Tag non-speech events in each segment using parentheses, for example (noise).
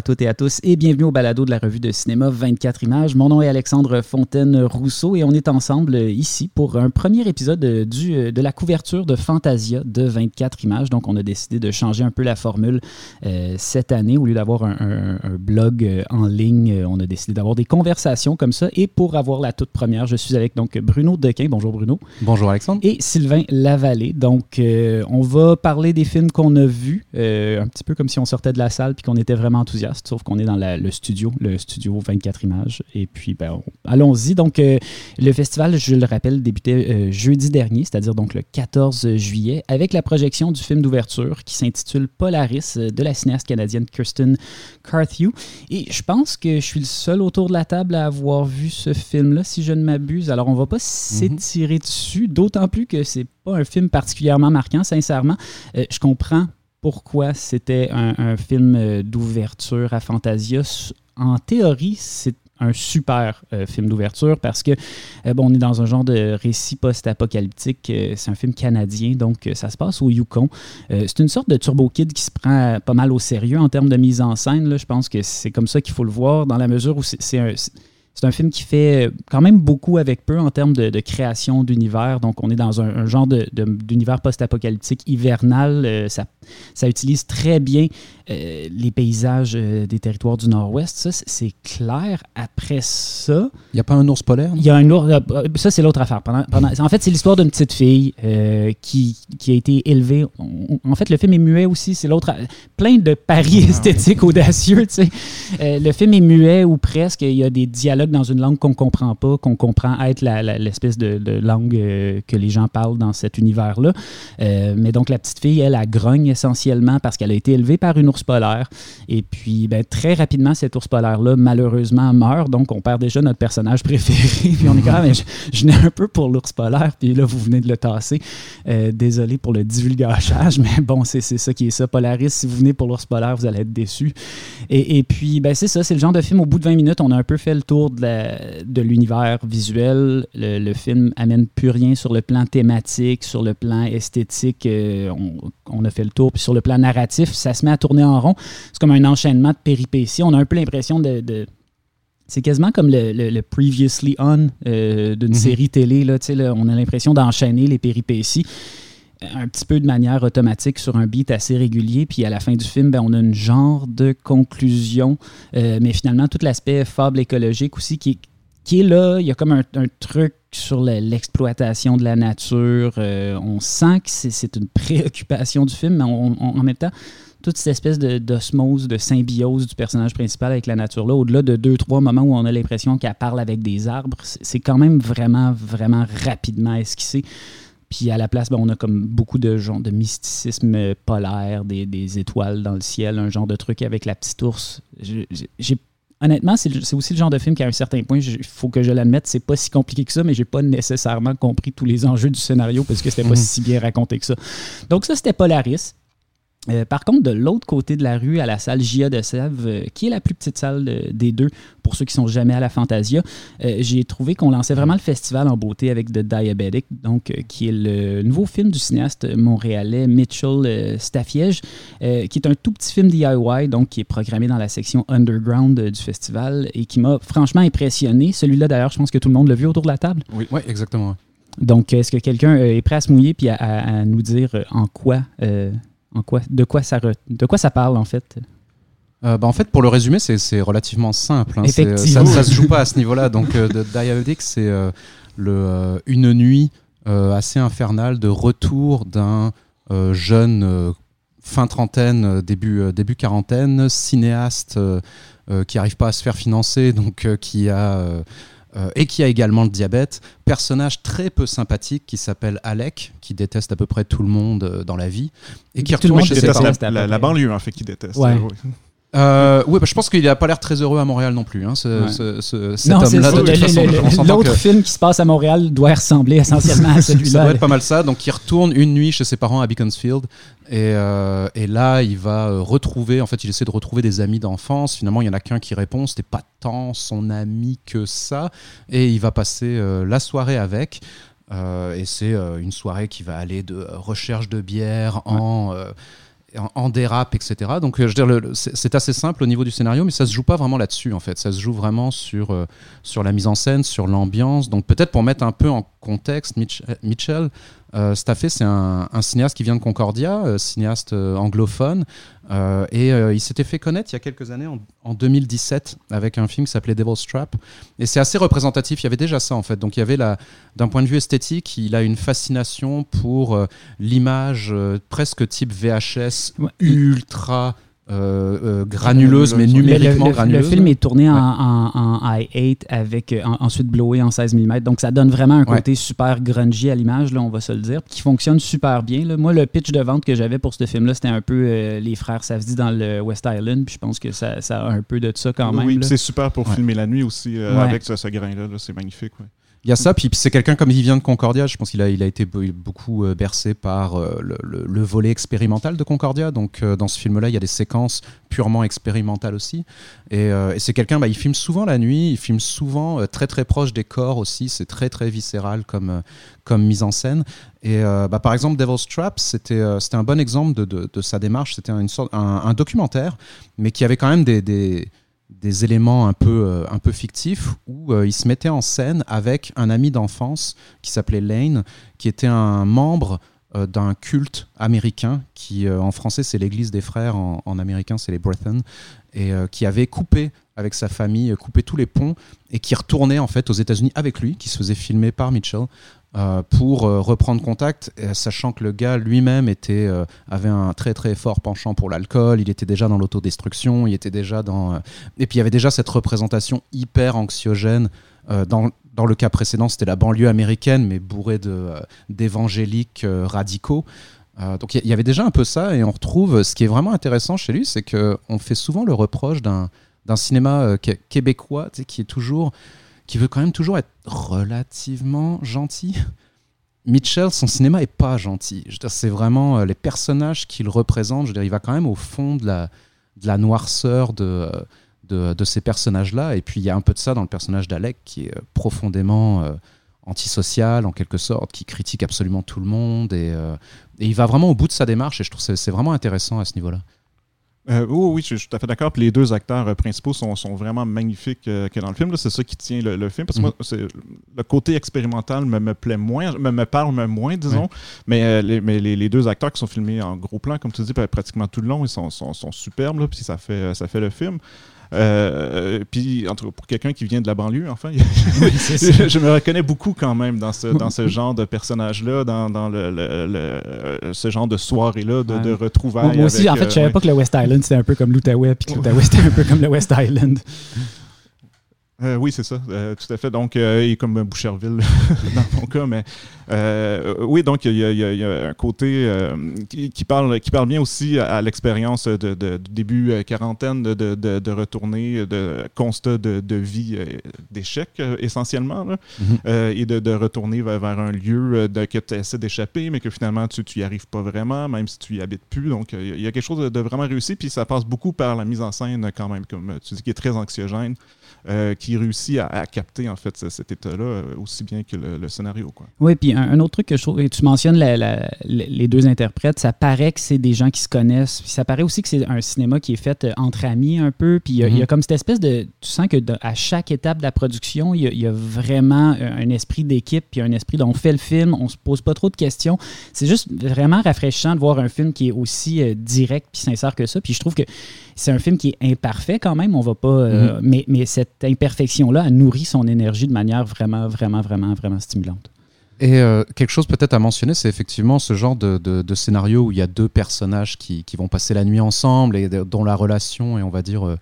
À toutes et à tous et bienvenue au balado de la revue de cinéma 24 images. Mon nom est Alexandre Fontaine-Rousseau et on est ensemble ici pour un premier épisode du, de la couverture de Fantasia de 24 images. Donc on a décidé de changer un peu la formule euh, cette année. Au lieu d'avoir un, blog euh, en ligne, on a décidé d'avoir des conversations comme ça. Et pour avoir la toute première, je suis avec donc Bruno Dequin. Bonjour Bruno. Bonjour Alexandre. Et Sylvain Lavallée. Donc euh, on va parler des films qu'on a vus, un petit peu comme si on sortait de la salle puis qu'on était vraiment enthousiaste, sauf qu'on est dans le studio, le studio 24 images. Et puis, ben, allons-y. Donc, euh, le festival, je le rappelle, débutait euh, jeudi dernier, c'est-à-dire donc le 14 juillet, avec la projection du film d'ouverture qui s'intitule Polaris euh, de la cinéaste canadienne Kirsten Carthew. Et je pense que je suis le seul autour de la table à avoir vu ce film-là, si je ne m'abuse. Alors, on va pas mhm. s'étirer dessus, d'autant plus que c'est pas un film particulièrement marquant, sincèrement. je comprends pourquoi c'était un, film euh, d'ouverture à Fantasia. En théorie, c'est un super euh, film d'ouverture parce que euh, bon, on est dans un genre de récit post-apocalyptique. c'est un film canadien, donc ça se passe au Yukon. c'est une sorte de Turbo Kid qui se prend pas mal au sérieux en termes de mise en scène. Là. Je pense que c'est comme ça qu'il faut le voir, dans la mesure où c'est un c'est un film qui fait quand même beaucoup avec peu en termes de, création d'univers. Donc, on est dans un, genre d'univers post-apocalyptique hivernal. Euh, ça, utilise très bien euh, les paysages euh, des territoires du Nord-Ouest. Ça, c'est clair. Après ça. Il n'y a pas un ours polaire Il y a un ours. Ça, c'est l'autre affaire. Pendant, en fait, c'est l'histoire d'une petite fille qui, qui, a été élevée. en fait, le film est muet aussi. C'est l'autre. Plein de paris ah, esthétiques audacieux. Tu sais. le film est muet ou presque. Il y a des dialogues dans une langue qu'on comprend pas, qu'on comprend être l'espèce de, langue euh, que les gens parlent dans cet univers-là. Euh, mais donc, la petite fille, elle, a grogne essentiellement parce qu'elle a été élevée par une ours polaire. Et puis, ben, très rapidement, cet ours polaire-là, malheureusement, meurt. Donc, on perd déjà notre personnage (laughs) préféré. puis, on est quand même, je, n'ai un peu pour l'ours polaire. Puis là, vous venez de le tasser. Euh, désolé pour le divulgachage, (laughs) mais bon, c'est ça qui est ça. Polaris, si vous venez pour l'ours polaire, vous allez être déçu. Et, puis, ben, c'est ça, c'est le genre de film, au bout de 20 minutes, on a un peu fait le tour de l'univers visuel. Le, film amène plus rien sur le plan thématique, sur le plan esthétique. Euh, on, a fait le tour. Puis sur le plan narratif, ça se met à tourner en rond. C'est comme un enchaînement de péripéties. On a un peu l'impression de, c'est quasiment comme le, previously on euh, d'une mhm. série télé. Là, là, on a l'impression d'enchaîner les péripéties un petit peu de manière automatique sur un beat assez régulier. Puis à la fin du film, ben, on a une genre de conclusion. Euh, mais finalement, tout l'aspect fable écologique aussi qui, qui est là. Il y a comme un, truc sur l'exploitation de la nature. Euh, on sent que c'est une préoccupation du film, mais en même temps, toute cette espèce d'osmose, de, symbiose du personnage principal avec la nature-là, au-delà de deux, trois moments où on a l'impression qu'elle parle avec des arbres, c'est quand même vraiment, vraiment rapidement esquissé. Puis à la place, ben, on a comme beaucoup de genre de mysticisme polaire, des, étoiles dans le ciel, un genre de truc avec la petite ours. J'ai honnêtement, c'est aussi le genre de film qui, à un certain point, il faut que je l'admette, c'est pas si compliqué que ça, mais j'ai pas nécessairement compris tous les enjeux du scénario parce que c'était pas mhm. si bien raconté que ça. Donc, ça, c'était Polaris. Euh, par contre, de l'autre côté de la rue, à la salle Gia de Sèvres, euh, qui est la plus petite salle des deux, pour ceux qui sont jamais à la Fantasia, euh, j'ai trouvé qu'on lançait vraiment le festival en beauté avec The Diabetic, donc qui est le nouveau film du cinéaste montréalais Mitchell Staffiege, qui est un tout petit film DIY, donc qui est programmé dans la section underground du festival et qui m'a franchement impressionné. Celui-là, d'ailleurs, je pense que tout le monde l'a vu autour de la table. Oui, ouais, exactement. Donc, est-ce que quelqu'un est prêt à se mouiller puis à, nous dire en quoi quoi, de, quoi ça de quoi ça parle en fait? Euh, bah en fait, pour le résumer, c'est relativement simple. Hein. Ça, ne se joue pas à ce niveau-là. Donc, euh, Diabetic, c'est euh, le une nuit assez infernale de retour d'un jeune fin trentaine, début, début quarantaine, cinéaste qui n'arrive pas à se faire financer, donc qui a euh, et qui a également le diabète. Personnage très peu sympathique qui s'appelle Alec, qui déteste à peu près tout le monde euh, dans la vie. Et qui retourne chez ses parents. La, la, banlieue, en fait, qui déteste. Ouais. Euh, oui, bah, je pense qu'il n'a pas l'air très heureux à Montréal non plus. Hein, ce, cet homme-là, L'autre film qui se passe à Montréal doit ressembler (laughs) essentiellement à celui-là. ça doit être pas mal ça. Donc, il retourne une nuit chez ses parents à Beaconsfield. Et, euh, et là, il va euh, retrouver, en fait, il essaie de retrouver des amis d'enfance. Finalement, il y en a qu'un qui répond, c'était pas tant son ami que ça. Et il va passer euh, la soirée avec. et c'est une soirée qui va aller de recherche de bière en en, dérape, etc. Donc, je veux dire, c'est assez simple au niveau du scénario, mais ça se joue pas vraiment là-dessus, en fait. Ça se joue vraiment sur, sur la mise en scène, sur l'ambiance. Donc, peut-être pour mettre un peu en contexte, Mitchell, euh, Staffé, c'est un, cinéaste qui vient de Concordia, euh, cinéaste euh, anglophone, et il s'était fait connaître il y a quelques années, en, 2017, avec un film qui s'appelait Devil's Trap. Et c'est assez représentatif. Il y avait déjà ça en fait. Donc il y avait d'un point de vue esthétique, il a une fascination pour l'image presque type VHS, ultra euh, euh, granuleuse, mais numériquement le, granuleuse. Le film est tourné en, en, i8 avec euh, ensuite blowé en 16 mm. Donc ça donne vraiment un côté super grungy à l'image, là, on va se le dire, qui fonctionne super bien. Là. Moi, le pitch de vente que j'avais pour ce film-là, c'était un peu les frères Safdie dans le West Island. Puis je pense que ça, ça, a un peu de ça quand même. Oui, c'est super pour filmer la nuit aussi avec ce, ce grain-là. -là, c'est magnifique. Il y a ça, puis c'est quelqu'un comme il vient de Concordia, je pense qu'il a, été beaucoup euh, bercé par euh, le, volet expérimental de Concordia. Donc euh, dans ce film-là, il y a des séquences purement expérimentales aussi. Et, c'est quelqu'un, bah, il filme souvent la nuit, il filme souvent très très proche des corps aussi. C'est très très viscéral comme, mise en scène. Et bah, par exemple, Devil's Trap, c'était un bon exemple de, sa démarche. C'était sorte, un, documentaire, mais qui avait quand même des des éléments un peu, euh, un peu fictifs où euh, il se mettait en scène avec un ami d'enfance qui s'appelait Lane, qui était un membre euh, d'un culte américain qui, en français, c'est l'Église des Frères, en, américain, c'est les Brethren, et qui avait coupé avec sa famille, coupé tous les ponts et qui retournait en fait aux États-Unis avec lui, qui se faisait filmer par Mitchell pour euh, reprendre contact, sachant que le gars lui-même euh, avait un très très fort penchant pour l'alcool, il était déjà dans l'autodestruction, il était déjà dans et puis il y avait déjà cette représentation hyper anxiogène dans, dans le cas précédent, c'était la banlieue américaine, mais bourrée d'évangéliques radicaux. donc il y, avait déjà un peu ça, et on retrouve ce qui est vraiment intéressant chez lui, c'est qu'on fait souvent le reproche d'un cinéma québécois qui est toujours qui veut quand même toujours être relativement gentil. Mitchell, son cinéma est pas gentil. C'est vraiment euh, les personnages qu'il représente. Je veux il va quand même au fond de la, de la noirceur de, de, de ces personnages-là. Et puis il y a un peu de ça dans le personnage d'Alec qui est euh, profondément euh, antisocial en quelque sorte, qui critique absolument tout le monde. Et, et, il va vraiment au bout de sa démarche. Et je trouve que c'est vraiment intéressant à ce niveau-là. Euh, oui, je, suis tout à fait d'accord. les deux acteurs euh, principaux sont, vraiment magnifiques euh, que dans le film. C'est ça qui tient le, film. Parce que moi, mhm. le côté expérimental me, me plaît moins, me, me parle moins, disons. Mais, les, mais les, deux acteurs qui sont filmés en gros plan, comme tu dis, pratiquement tout le long, ils sont, sont, sont superbes. puis ça fait, ça fait le film. Euh, puis, pour quelqu'un qui vient de la banlieue, enfin, (laughs) je, me reconnais beaucoup quand même dans ce, dans ce genre de personnage-là, dans, dans le, ce genre de soirée-là, de, de retrouvailles. Moi aussi, en fait, je savais pas que le West Island, c'était un peu comme l'Outaouais, puis que l'Outaouais, c'était un peu comme le West Island. Euh, oui, c'est ça, euh, tout à fait. Donc, euh, comme Boucherville (laughs) dans mon cas, mais oui, donc il y, a un côté qui, parle, qui parle bien aussi à, l'expérience de, début quarantaine de, de, retourner, de constat de, vie d'échec essentiellement, mm-hmm. et de, retourner vers, un lieu que tu essaies d'échapper, mais que finalement tu n'y arrives pas vraiment, même si tu y habites plus. Donc, il y, a quelque chose de, vraiment réussi, puis ça passe beaucoup par la mise en scène quand même, comme tu dis, qui est très anxiogène. Euh, qui réussit à, capter en fait cet état-là euh, aussi bien que le, scénario. Quoi. Oui, puis un, autre truc que je trouve, tu mentionnes les deux interprètes, ça paraît que c'est des gens qui se connaissent, puis ça paraît aussi que c'est un cinéma qui est fait euh, entre amis un peu, puis il y, a, mm-hmm. comme cette espèce de, tu sens que à chaque étape de la production, il y a, vraiment un esprit d'équipe, puis un esprit dont on fait le film, on se pose pas trop de questions. C'est juste vraiment rafraîchissant de voir un film qui est aussi direct puis sincère que ça, puis je trouve que c'est un film qui est imparfait quand même, on va pas, mm-hmm. mais, mais cette cette imperfection-là nourrit son énergie de manière vraiment, vraiment, vraiment, vraiment stimulante. Et euh, quelque chose peut-être à mentionner, c'est effectivement ce genre de, scénario où il y a deux personnages qui, vont passer la nuit ensemble et dont la relation est, on va dire,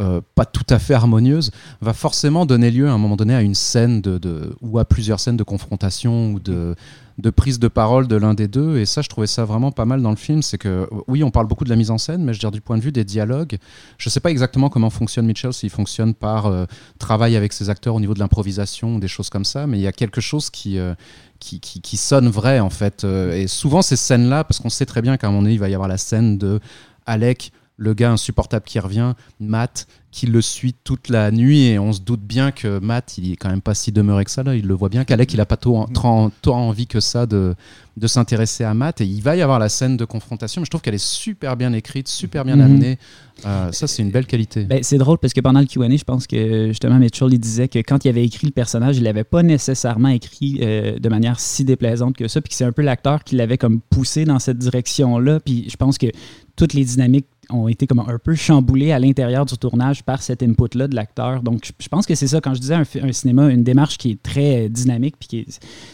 euh, pas tout à fait harmonieuse, va forcément donner lieu à un moment donné à une scène de, ou à plusieurs scènes de confrontation ou de, de prise de parole de l'un des deux. Et ça, je trouvais ça vraiment pas mal dans le film. C'est que, oui, on parle beaucoup de la mise en scène, mais je veux dire, du point de vue des dialogues, je sais pas exactement comment fonctionne Mitchell, s'il fonctionne par euh, travail avec ses acteurs au niveau de l'improvisation, des choses comme ça, mais il y a quelque chose qui. Euh, qui, qui, sonne vrai en fait. Et souvent ces scènes-là, parce qu'on sait très bien qu'à un moment donné, il va y avoir la scène de Alec le gars insupportable qui revient, Matt, qui le suit toute la nuit et on se doute bien que Matt, il est quand même pas si demeuré que ça là. Il le voit bien qu'Alec, il a pas tant, tant envie que ça de, de s'intéresser à Matt et il va y avoir la scène de confrontation. Mais je trouve qu'elle est super bien écrite, super bien Mhm. amenée. Euh, ça, c'est une belle qualité. Ben, c'est drôle parce que pendant le QA, je pense que justement Mitchell il disait que quand il avait écrit le personnage, il l'avait pas nécessairement écrit euh, de manière si déplaisante que ça, puis que c'est un peu l'acteur qui l'avait comme poussé dans cette direction-là. Puis je pense que toutes les dynamiques ont été comme un peu chamboulées à l'intérieur du tournage par cet input-là de l'acteur. Donc je, pense que c'est ça, quand je disais un, cinéma, une démarche qui est très euh, dynamique, puis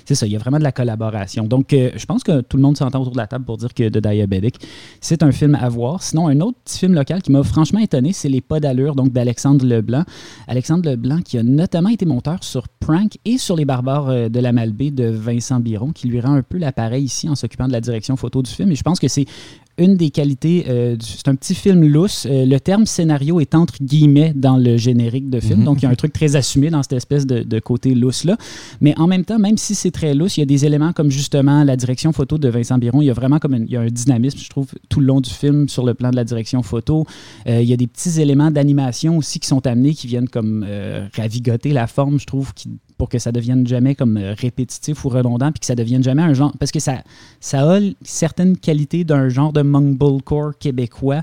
c'est ça, il y a vraiment de la collaboration. Donc euh, je pense que tout le monde s'entend autour de la table pour dire que The Diabetic, c'est un film à voir. Sinon, un autre petit film local qui m'a franchement étonné, c'est Les Pas d'allure, donc d'Alexandre Leblanc. Alexandre Leblanc qui a notamment été monteur sur Prank et sur Les Barbares euh, de la Malbaie de Vincent Biron, qui lui rend un peu l'appareil ici en s'occupant de la direction photo du film. Et je pense que c'est une des qualités, euh, c'est un petit film lousse. Euh, le terme scénario est entre guillemets dans le générique de film, Mhm. donc il y a un truc très assumé dans cette espèce de, de côté lousse-là. Mais en même temps, même si c'est très lousse, il y a des éléments comme justement la direction photo de Vincent Biron. Il y a vraiment comme une- il y a un dynamisme, je trouve, tout le long du film sur le plan de la direction photo. Euh, il y a des petits éléments d'animation aussi qui sont amenés, qui viennent comme euh, ravigoter la forme, je trouve, qui- pour que ça devienne jamais comme euh, répétitif ou redondant, puis que ça devienne jamais un genre. Parce que ça, ça a certaines qualités d'un genre de mumblecore québécois.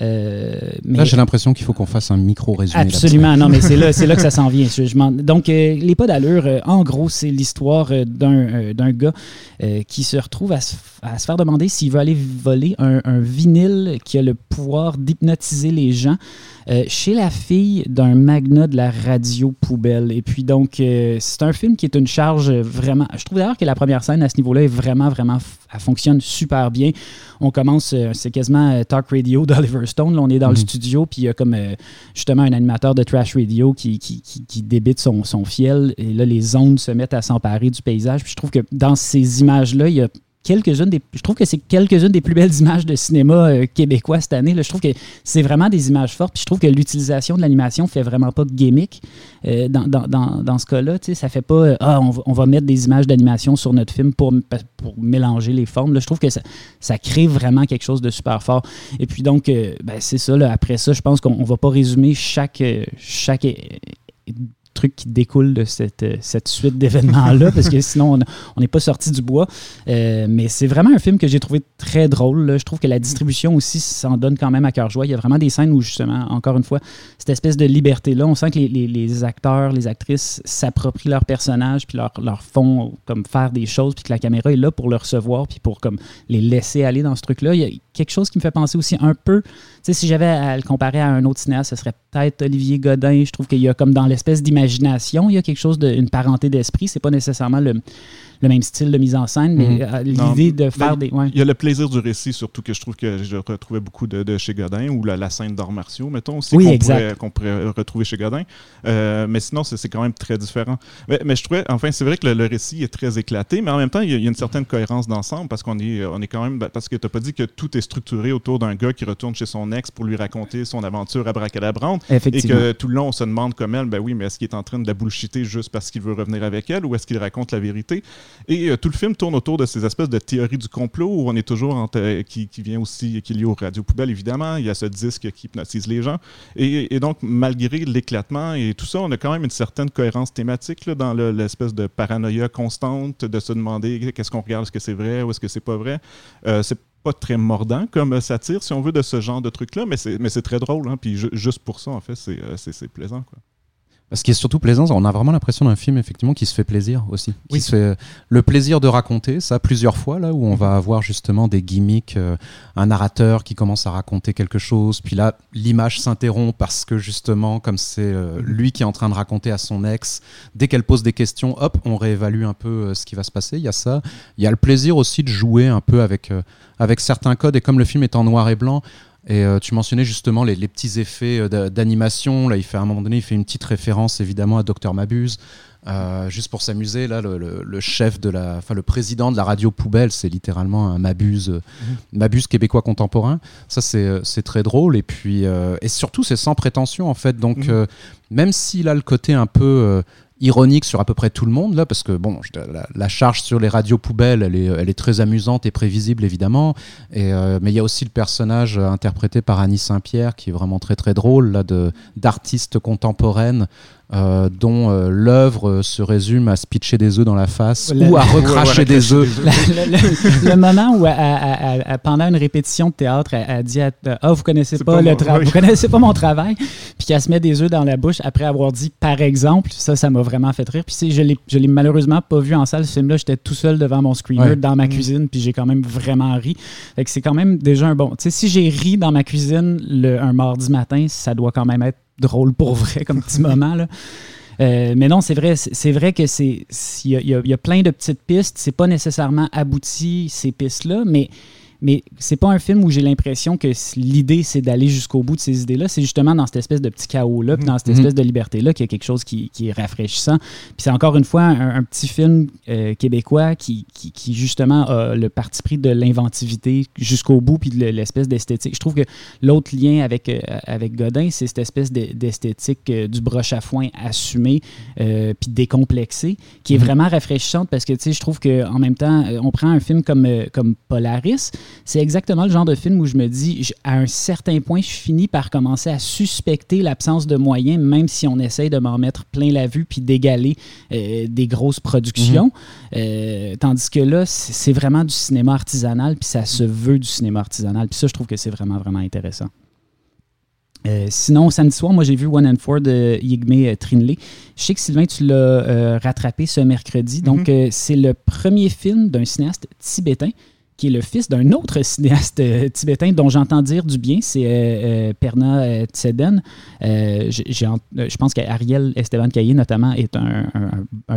Euh, mais Là, j'ai l'impression qu'il faut qu'on fasse un micro résumé. Absolument, non, mais c'est là, là que ça s'en vient. Je- je m'en- donc, euh, les pas d'allure, euh, en gros, c'est l'histoire d'un gars qui se retrouve à se, à se faire demander s'il veut aller voler un, un vinyle qui a le pouvoir d'hypnotiser les gens chez la fille d'un magnat de la radio poubelle. Et puis, donc, c'est un film qui est une charge vraiment. Je trouve d'ailleurs que la première scène à ce niveau-là est vraiment, vraiment. Elle fonctionne super bien. On commence, euh, c'est quasiment euh, Talk Radio (laughs) d'Oliver Stone. Là, on est dans le Mhm. studio, puis il y a comme euh, justement un animateur de trash radio qui, qui, qui, qui débite son, son fiel. Et là, les ondes se mettent à s'emparer du paysage. Puis je trouve que dans ces images-là, il y a quelques-unes des. Je trouve que c'est quelques-unes des plus belles images de cinéma euh, québécois cette année. Là. Je trouve que c'est vraiment des images fortes. Puis je trouve que l'utilisation de l'animation fait vraiment pas gimmick euh, dans, dans, dans, ce cas-là. Ça fait pas euh, Ah, on va, on va mettre des images d'animation sur notre film pour, pour mélanger les formes. Là, je trouve que ça, ça crée vraiment quelque chose de super fort. Et puis donc, ben, c'est ça. Là, après ça, je pense qu'on va pas résumer chaque, chaque euh, truc qui découle de cette, euh, cette suite d'événements-là, (laughs) parce que sinon, on- on n'est pas sorti du bois. Euh, mais c'est vraiment un film que j'ai trouvé très drôle. là. Je trouve que la distribution aussi s'en donne quand même à cœur joie. Il y a vraiment des scènes où, justement, encore une fois, cette espèce de liberté-là, on sent que les, les- les acteurs, les actrices s'approprient leur personnage, puis leur, leur font comme faire des choses, puis que la caméra est là pour le recevoir, puis pour comme les laisser aller dans ce truc-là. Il y a quelque chose qui me fait penser aussi un peu, tu sais, si j'avais à le comparer à un autre cinéaste, ce serait peut-être Olivier Godin. Je trouve qu'il y a comme dans l'espèce d'imagination, il y a quelque chose d'une parenté d'esprit. C'est pas nécessairement le, le même style de mise en scène, mais Mhm. euh, l'idée de faire ben, des. ouais. Il y a le plaisir du récit, surtout que je trouve que je retrouvais beaucoup de, de chez Godin, ou la, la scène d'arts martiaux, mettons, aussi, Oui, qu'on pourrait, pourrait retrouver chez Godin. Euh, mais sinon, c'est quand même très différent. Mais, mais je trouvais, enfin, c'est vrai que le, le récit est très éclaté, mais en même temps, il y a, il y a une certaine cohérence d'ensemble, parce qu'on est, on est quand même, ben, parce que tu n'as pas dit que tout est structuré autour d'un gars qui retourne chez son ex pour lui raconter son aventure abracadabrante. Et Effectivement. que tout le long, on se demande comme elle, ben oui, mais est-ce qu'il est en train de la bullshiter juste parce qu'il veut revenir avec elle ou est-ce qu'il raconte la vérité? Et euh, tout le film tourne autour de ces espèces de théories du complot où on est toujours te- qui, qui vient aussi, qui est lié aux radio poubelles, évidemment. Il y a ce disque qui hypnotise les gens. Et, et donc, malgré l'éclatement et tout ça, on a quand même une certaine cohérence thématique dans le- l'espèce de paranoïa constante de se demander qu'est-ce qu'on regarde, est-ce que c'est vrai ou est-ce que c'est pas vrai. Euh, c'est pas très mordant comme euh, satire, si on veut, de ce genre de truc-là, mais c'est, très drôle. Hein, puis ju- juste pour ça, en fait, euh, c'est plaisant. Quoi. Ce qui est surtout plaisant, on a vraiment l'impression d'un film effectivement qui se fait plaisir aussi. Qui se fait le plaisir de raconter ça plusieurs fois là où on va avoir justement des gimmicks, euh, un narrateur qui commence à raconter quelque chose, puis là l'image s'interrompt parce que justement comme c'est euh, lui qui est en train de raconter à son ex, dès qu'elle pose des questions, hop, on réévalue un peu euh, ce qui va se passer. Il y a ça. Il y a le plaisir aussi de jouer un peu avec euh, avec certains codes et comme le film est en noir et blanc. Et euh, tu mentionnais justement les, les petits effets euh, d'a- d'animation. Là, il fait à un moment donné, il fait une petite référence évidemment à Docteur Mabuse. Euh, juste pour s'amuser, là, le, le- le chef de la, enfin le président de la radio poubelle, c'est littéralement un Mabuse, euh, Mabuse québécois contemporain. Ça, c'est très drôle. Et puis, euh, et surtout, c'est sans prétention en fait. Donc, Mhm. même s'il a le côté un peu ironique sur à peu près tout le monde là parce que bon la, charge sur les radios poubelles elle est, elle est très amusante et prévisible évidemment. Et, euh, mais il y a aussi le personnage interprété par Annie Saint-Pierre qui est vraiment très très drôle là d'artiste contemporaine euh, dont euh, l'œuvre se résume à se pitcher des œufs dans la face ou à (laughs) recracher des œufs. le, moment où, pendant une répétition de théâtre, elle, dit Ah, vous connaissez pas, le vous connaissez pas mon travail, puis qu'elle se met des œufs dans la bouche après avoir dit par exemple, ça, ça m'a vraiment fait rire. Puis je l'ai malheureusement pas vu en salle ce film-là, j'étais tout seul devant mon screener dans ma mm. cuisine, puis j'ai quand même vraiment ri. Fait que c'est quand même déjà un bon. Tu sais, si j'ai ri dans ma cuisine le, un mardi matin, ça doit quand même être drôle pour vrai comme petit moment. Là. Euh, mais non, c'est vrai, c'est vrai que c'est il y, y, a plein de petites pistes. C'est pas nécessairement abouti ces pistes-là, mais mais c'est pas un film où j'ai l'impression que l'idée c'est d'aller jusqu'au bout de ces idées-là. C'est justement dans cette espèce de petit chaos-là, puis dans cette mhm. espèce de liberté-là qu'il y a quelque chose qui, est rafraîchissant. Puis c'est encore une fois un, petit film euh, québécois qui, qui, justement a le parti pris de l'inventivité jusqu'au bout, puis de l'espèce d'esthétique. Je trouve que l'autre lien avec, euh, avec Godin, c'est cette espèce d'esthétique euh, du broche à foin assumé, puis décomplexé, qui est mhm. vraiment rafraîchissante parce que tu sais, je trouve qu'en même temps, on prend un film comme, comme Polaris c'est exactement le genre de film où je me dis, à un certain point, je finis par commencer à suspecter l'absence de moyens, même si on essaye de m'en mettre plein la vue puis d'égaler euh, des grosses productions. Mhm. Euh, tandis que là, c'est vraiment du cinéma artisanal, puis ça se veut du cinéma artisanal. Puis ça, je trouve que c'est vraiment, vraiment intéressant. Euh, sinon, samedi soir, moi j'ai vu One and Four de Yigme Trinley. Je sais que Sylvain, tu l'as rattrapé ce mercredi. Donc, mhm. c'est le premier film d'un cinéaste tibétain qui est le fils d'un autre cinéaste euh, tibétain dont j'entends dire du bien, c'est euh, euh, Perna Tseden. je pense qu'Ariel Esteban Caillé, notamment, est un,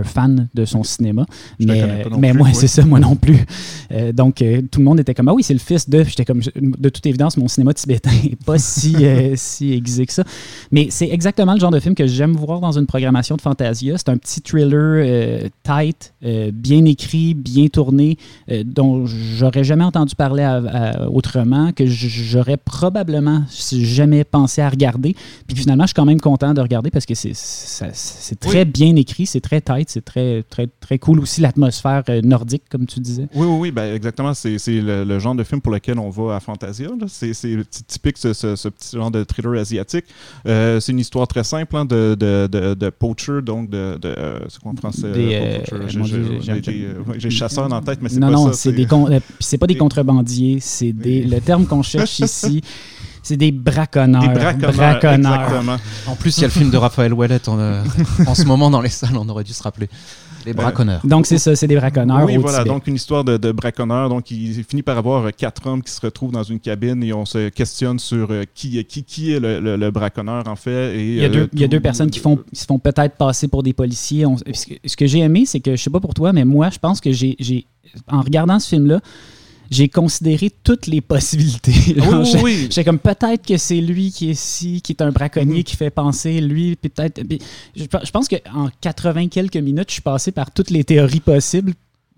fan de son cinéma. mais, mais moi, c'est ça, moi non plus. donc, tout le monde était comme Ah oui, c'est le fils de. J'étais comme De toute évidence, mon cinéma tibétain n'est pas (laughs) si, si aiguisé que ça. Mais c'est exactement le genre de film que j'aime voir dans une programmation de Fantasia. C'est un petit thriller tight, bien écrit, bien tourné, dont je j'aurais jamais entendu parler autrement, que j'aurais probablement jamais pensé à regarder. Puis finalement, je suis quand même content de regarder parce que c'est très bien écrit, c'est très tight, c'est très, très, très cool aussi l'atmosphère euh, nordique, comme tu disais. Oui, oui, oui, ben exactement. C'est le, genre de film pour lequel on va à Fantasia. C'est typique ce, petit genre de thriller asiatique. Euh, c'est une histoire très simple hein, de, de, de, poacher, donc de. Euh, c'est quoi en français J'ai chasseur dans la tête, mais c'est pas non, ça. Non, c'est des c'est pas des contrebandiers, c'est des. Le terme qu'on cherche (laughs) ici. C'est des braconneurs. Des braconneurs. En plus, il y a le film de Raphaël Ouellet en, euh, (laughs) en ce moment dans les salles, on aurait dû se rappeler. Les braconneurs. donc, c'est ça, c'est des braconneurs. Oui, voilà, donc une histoire de, de, braconneurs. Donc, il finit par avoir quatre hommes qui se retrouvent dans une cabine et on se questionne sur euh, qui, qui, qui est le, le, braconneur, en fait. Et, il, y a deux, il y a deux personnes qui, font, qui se font peut-être passer pour des policiers. ce que j'ai aimé, c'est que, je sais pas pour toi, mais moi, je pense que j'ai, en regardant ce film-là, j'ai considéré toutes les possibilités. (laughs) oui, J'ai comme peut-être que c'est lui qui est ici, qui est un braconnier, mm-hmm. qui fait penser, lui, peut-être. Je pense qu'en 80 quelques minutes, je suis passé par toutes les théories possibles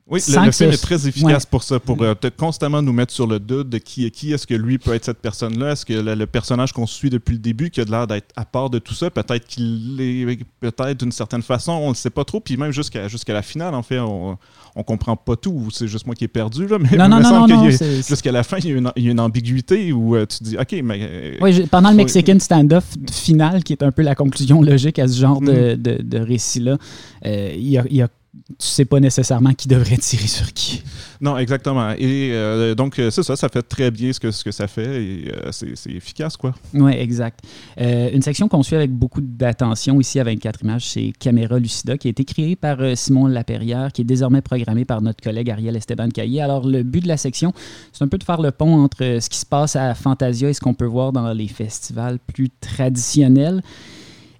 oui, le, film est très efficace pour ça, pour euh, constamment nous mettre sur le doute de qui est qui. Est-ce que lui peut être cette personne-là? Est-ce que le, personnage qu'on suit depuis le début, qui a l'air d'être à part de tout ça, peut-être qu'il est peut-être d'une certaine façon, on ne le sait pas trop. Puis même jusqu'à jusqu'à la finale, en fait, on, on comprend pas tout. C'est juste moi qui ai perdu. Là, mais non, non, non, non jusqu'à la fin, il y, a une, ambiguïté où euh, tu te dis, OK, mais. Euh, oui, pendant le Mexican standoff final, qui est un peu la conclusion logique à ce genre de, mm. de, récit-là, il y a tu sais pas nécessairement qui devrait tirer sur qui. Non, exactement. Et euh, donc, euh, c'est ça, ça fait très bien ce que, ce que ça fait et euh, c'est efficace, quoi. Oui, exact. une section qu'on suit avec beaucoup d'attention ici à 24 images, c'est Caméra Lucida, qui a été créée par Simon Laperrière, qui est désormais programmée par notre collègue Ariel Esteban Caillé. Alors, le but de la section, c'est un peu de faire le pont entre ce qui se passe à Fantasia et ce qu'on peut voir dans les festivals plus traditionnels.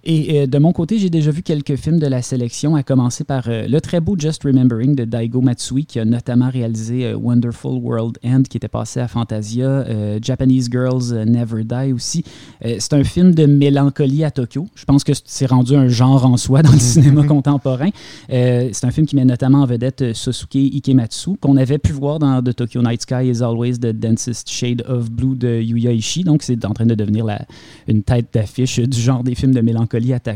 Et euh, de mon côté, j'ai déjà vu quelques films de la sélection, à commencer par euh, le très beau Just Remembering de Daigo Matsui, qui a notamment réalisé euh, Wonderful World End, qui était passé à Fantasia, Japanese Girls Never Die aussi. c'est un film de mélancolie à Tokyo. Je pense que c'est rendu un genre en soi dans le (laughs) cinéma contemporain. c'est un film qui met notamment en vedette Sosuke Ikematsu, qu'on avait pu voir dans The Tokyo Night Sky is Always the Densest Shade of Blue de Yuya Ishii. Donc, c'est en train de devenir la, une tête d'affiche du genre des films de mélancolie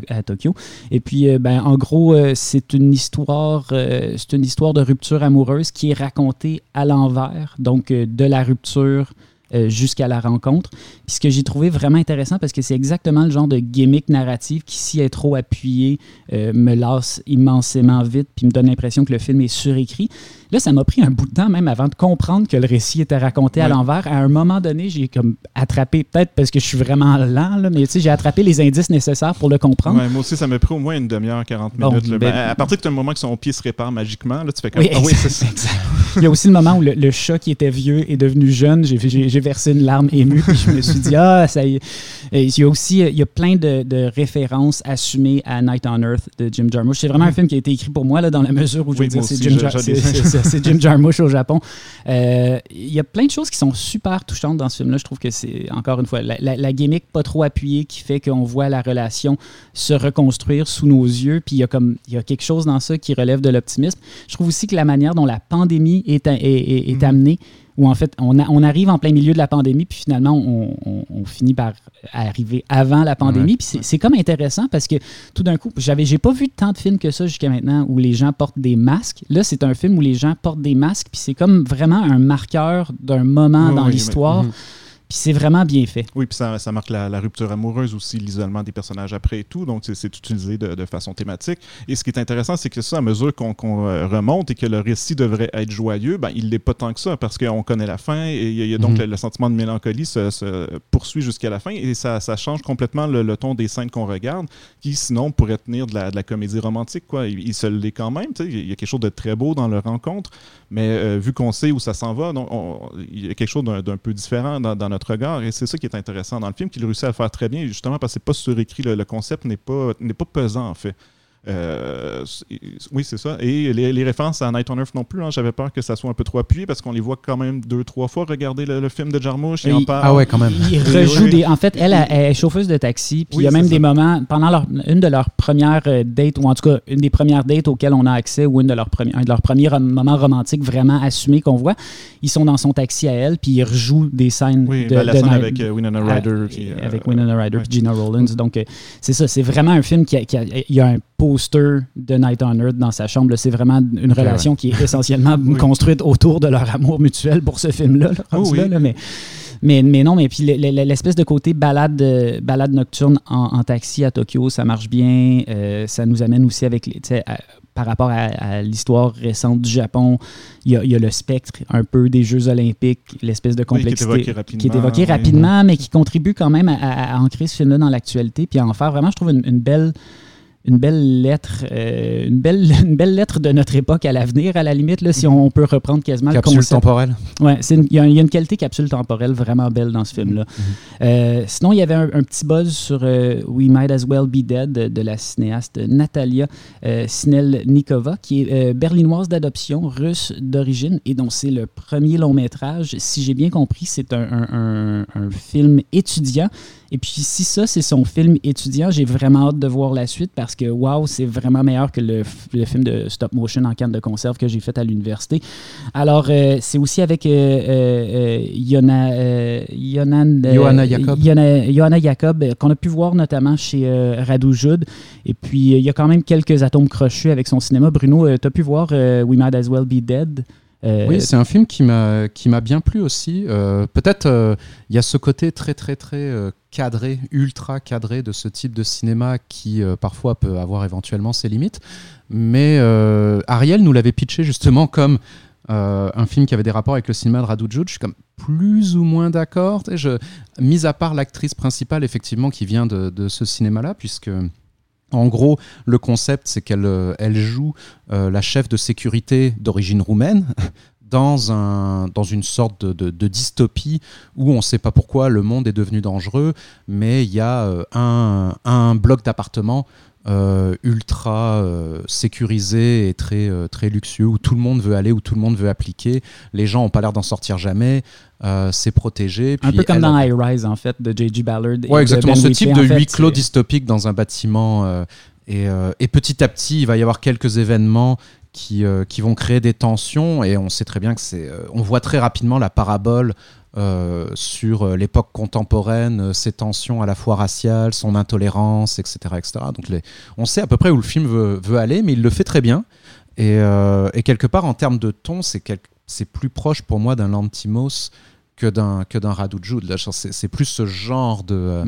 à, Tokyo. Et puis, euh, ben, en gros, euh, c'est une histoire, euh, c'est une histoire de rupture amoureuse qui est racontée à l'envers, donc de la rupture jusqu'à la rencontre. Puis ce que j'ai trouvé vraiment intéressant, parce que c'est exactement le genre de gimmick narrative qui, si est trop appuyé, me lasse immensément vite, puis me donne l'impression que le film est surécrit. Là, ça m'a pris un bout de temps même avant de comprendre que le récit était raconté à l'envers. À un moment donné, j'ai comme attrapé, peut-être parce que je suis vraiment lent, là, mais tu sais, j'ai attrapé les indices nécessaires pour le comprendre. Ouais, moi aussi, ça m'a pris au moins une demi-heure, 40 Bon, minutes. là. ben- Ben, à partir un moment que son pied se répare magiquement, là, tu fais comme Oui, Ah oui, c'est (laughs) ça. Il y a aussi le moment où le, le chat qui était vieux est devenu jeune. J'ai, versé une larme émue, puis je me suis dit, ah, ça y est. Il y a aussi il y a plein de, de références assumées à Night on Earth de Jim Jarmusch. C'est vraiment un film qui a été écrit pour moi, là, dans la mesure où je Oui, veux dire, c'est Jim, je- Jar- je (laughs) c'est, Jim Jarmusch au Japon. Euh, Il y a plein de choses qui sont super touchantes dans ce film-là. Je trouve que c'est, encore une fois, la, la- la gimmick pas trop appuyée qui fait qu'on voit la relation se reconstruire sous nos yeux. Puis il y a comme il y a quelque chose dans ça qui relève de l'optimisme. Je trouve aussi que la manière dont la pandémie est, est, est- est Mhm. amenée, où en fait on, a- on arrive en plein milieu de la pandémie, puis finalement on, on- on finit par arriver avant la pandémie. Ouais. Puis c'est- comme intéressant parce que tout d'un coup, j'avais j'ai pas vu tant de films que ça jusqu'à maintenant où les gens portent des masques. Là, c'est un film où les gens portent des masques, puis c'est comme vraiment un marqueur d'un moment dans l'histoire. Puis c'est vraiment bien fait. Oui, puis ça, ça marque la, la rupture amoureuse aussi, l'isolement des personnages après et tout. Donc, c'est- utilisé de, de façon thématique. Et ce qui est intéressant, c'est que ça, à mesure qu'on euh, remonte et que le récit devrait être joyeux, ben, il l'est pas tant que ça parce qu'on connaît la fin et il y a, il y a donc Mhm. le, le sentiment de mélancolie se, se poursuit jusqu'à la fin et ça, ça change complètement le, le ton des scènes qu'on regarde qui, sinon, pourrait tenir de la, de la comédie romantique. Quoi. Il, il se l'est quand même. Il y a quelque chose de très beau dans leur rencontre, mais euh, vu qu'on sait où ça s'en va, donc, on- il y a quelque chose d'un peu différent dans, notre regard. Et c'est ça qui est intéressant dans le film, qu'il réussit à le faire très bien, justement parce que c'est pas surécrit. Le, le concept n'est pas, pas pesant, en fait. Euh, oui, c'est ça. Et les, les références à Night on Earth non plus, hein, j'avais peur que ça soit un peu trop appuyé parce qu'on les voit quand même deux, trois fois regarder le, le film de Jarmusch et Il- parle. Ah ouais, quand même. Il Oui, rejoue oui. des. En fait, elle, elle est chauffeuse de taxi. Puis Oui, il y a même des ça. moments, pendant leur, une de leurs premières euh, dates, ou en tout cas une des premières dates auxquelles on a accès, ou une de leurs premiers, un de leurs premiers rom- moments romantiques vraiment assumés qu'on voit, ils sont dans son taxi à elle, puis ils rejouent des scènes Oui, de, ben, la de scène Night- avec euh, Winona à- Ryder. qui, euh, avec Winona Ryder ouais. et Gina Rollins. Donc, euh, c'est ça. C'est vraiment un film qui a, qui a- il y a un poster de Night on Earth dans sa chambre. C'est vraiment une relation qui est essentiellement (laughs) Oui. construite autour de leur amour mutuel pour ce film-là. là, rendu oui. là, là, mais, mais, mais non, mais puis le- le- l'espèce de côté balade, balade nocturne en, en taxi à Tokyo, ça marche bien. Euh, ça nous amène aussi avec les, à- par rapport à, à l'histoire récente du Japon, il y, a, il y a le spectre un peu des Jeux olympiques, l'espèce de Oui, qui est complexité évoqué rapidement, qui est évoqué oui. rapidement, mais qui contribue quand même à, à- à ancrer ce film-là dans l'actualité, puis à en faire vraiment, je trouve, une, une belle une belle lettre, euh, une, belle, (laughs) une belle lettre de notre époque à l'avenir, à la limite, là, si Mhm. on peut reprendre quasiment Capsule le concept. temporelle. Une- il y, a- il y a une qualité capsule temporelle vraiment belle dans ce film-là. Euh, sinon, il y avait un, un petit buzz sur euh, We Might As Well Be Dead de, de la cinéaste Natalia Snelnikova, qui est berlinoise d'adoption, russe d'origine, et dont c'est le premier long métrage. Si j'ai bien compris, c'est un- un film étudiant. Et puis, si ça, c'est son film étudiant, j'ai vraiment hâte de voir la suite parce que, waouh, c'est vraiment meilleur que le, film de stop motion en canne de conserve que j'ai fait à l'université. Alors, euh, c'est aussi avec euh, euh, Yona, Yonan- Johanna Jacob. Yona- Johanna Jacob, qu'on a pu voir notamment chez Radu Jude. Et puis, il y a quand même quelques atomes crochus avec son cinéma. Bruno, tu as pu voir We Might As Well Be Dead? Euh, Oui, c'est un film qui m'a qui m'a bien plu aussi. Euh, Peut-être euh, il y a ce côté très très très cadré, ultra cadré de ce type de cinéma qui parfois peut avoir éventuellement ses limites. Mais Ariel nous l'avait pitché justement comme un film qui avait des rapports avec le cinéma de Radu Jude. Je suis comme plus ou moins d'accord. Je, mis à part l'actrice principale effectivement qui vient de ce cinéma-là, puisque en gros, le concept, c'est qu'elle euh, joue euh, la chef de sécurité d'origine roumaine (laughs) dans, un, dans une sorte de dystopie où on ne sait pas pourquoi le monde est devenu dangereux, mais il y a euh, un, un bloc d'appartements euh, ultra euh, sécurisé et très, euh, très luxueux où tout le monde veut aller, où tout le monde veut appliquer. Les gens n'ont pas l'air d'en sortir jamais. c'est protégé. un peu comme dans High Rise, en fait, de J.G. Ballard. de exactement. Ben Ce type de huis clos dystopique dans un bâtiment. et, et petit à petit, il va y avoir quelques événements qui, qui vont créer des tensions. Et on sait très bien que c'est. on voit très rapidement la parabole euh, sur l'époque contemporaine, ses tensions à la fois raciales, son intolérance, etc. etc. Donc les, on sait à peu près où le film veut, veut aller, mais il le fait très bien. Et, et quelque part, en termes de ton, c'est c'est plus proche pour moi d'un Lantimos que d'un que d'un C'est plus ce genre de,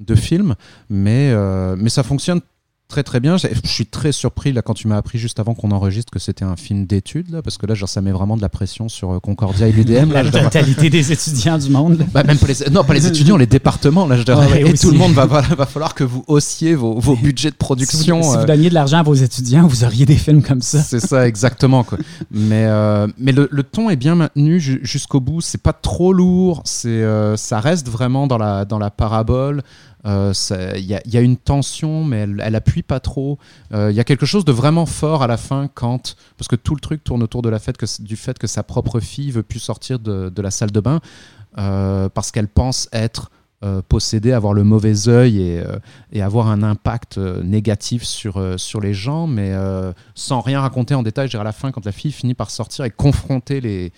de film, mais, mais ça fonctionne très très bien. Je suis très surpris là quand tu m'as appris juste avant qu'on enregistre que c'était un film d'études là, parce que là genre ça met vraiment de la pression sur euh, Concordia et l'UDM. (laughs) la totalité des étudiants du monde. Bah, même pas les, non pas les étudiants, les départements là. Je et tout le monde va, va, falloir que vous haussiez vos, vos budgets de production. Si vous, euh. donniez de l'argent à vos étudiants, vous auriez des films comme ça. C'est ça exactement quoi. mais euh, mais le, le, ton est bien maintenu jusqu'au bout. C'est pas trop lourd. C'est ça reste vraiment dans la dans la parabole. Euh, il y, a une tension, mais elle, elle appuie pas trop. Euh, il y a quelque chose de vraiment fort à la fin quand, parce que tout le truc tourne autour de la fête du fait que sa propre fille veut plus sortir de, la salle de bain euh, parce qu'elle pense être possédée, avoir le mauvais œil et, et avoir un impact négatif sur, sur les gens, mais sans rien raconter en détail. À la fin, quand la fille finit par sortir et confronter les,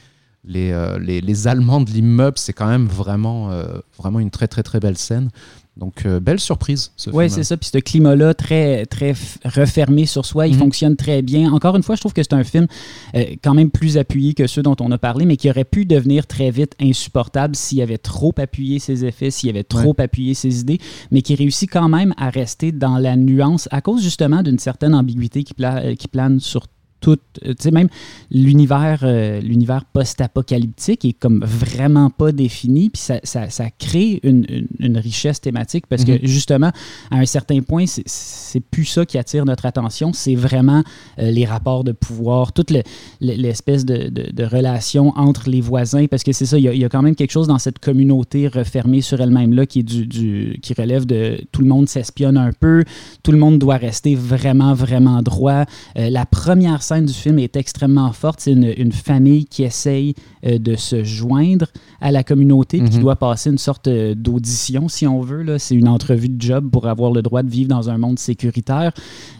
les, les, les, Allemands de l'immeuble, c'est quand même vraiment, vraiment une très très très belle scène. Donc, euh, belle surprise. Oui, c'est ça. Puis ce climat-là, très, très refermé sur soi, il mhm. fonctionne très bien. Encore une fois, je trouve que c'est un film euh, quand même plus appuyé que ceux dont on a parlé, mais qui aurait pu devenir très vite insupportable s'il avait trop appuyé ses effets, s'il avait trop appuyé ses idées, mais qui réussit quand même à rester dans la nuance à cause justement d'une certaine ambiguïté qui, euh, qui plane sur tout, euh, tu sais, même l'univers, euh, l'univers post-apocalyptique est comme vraiment pas défini, puis ça, ça, ça crée une, une, richesse thématique parce que mhm. justement, à un certain point, c'est plus ça qui attire notre attention, c'est vraiment euh, les rapports de pouvoir, toute l'espèce de, de, de, relation entre les voisins, parce que c'est ça, il y, a, quand même quelque chose dans cette communauté refermée sur elle-même là qui, est du, du, qui relève de tout le monde s'espionne un peu, tout le monde doit rester vraiment, vraiment droit. la première scène du film est extrêmement forte. C'est une, famille qui essaye de se joindre à la communauté, qui mhm. doit passer une sorte euh, d'audition, si on veut. C'est une entrevue de job pour avoir le droit de vivre dans un monde sécuritaire.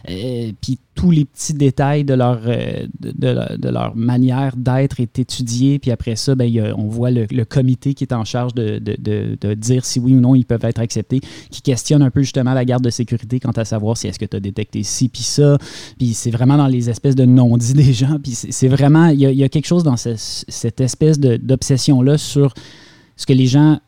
Euh, puis tous les petits détails de leur, de, leur manière d'être est étudié. Puis après ça, ben, on voit le, comité qui est en charge de, de, dire si oui ou non ils peuvent être acceptés, qui questionne un peu justement la garde de sécurité quant à savoir si est-ce que tu as détecté ci puis ça. Puis c'est vraiment dans les espèces de non-dits des gens. Puis c'est vraiment, il y, a quelque chose dans cette espèce d'obsession-là sur ce que les gens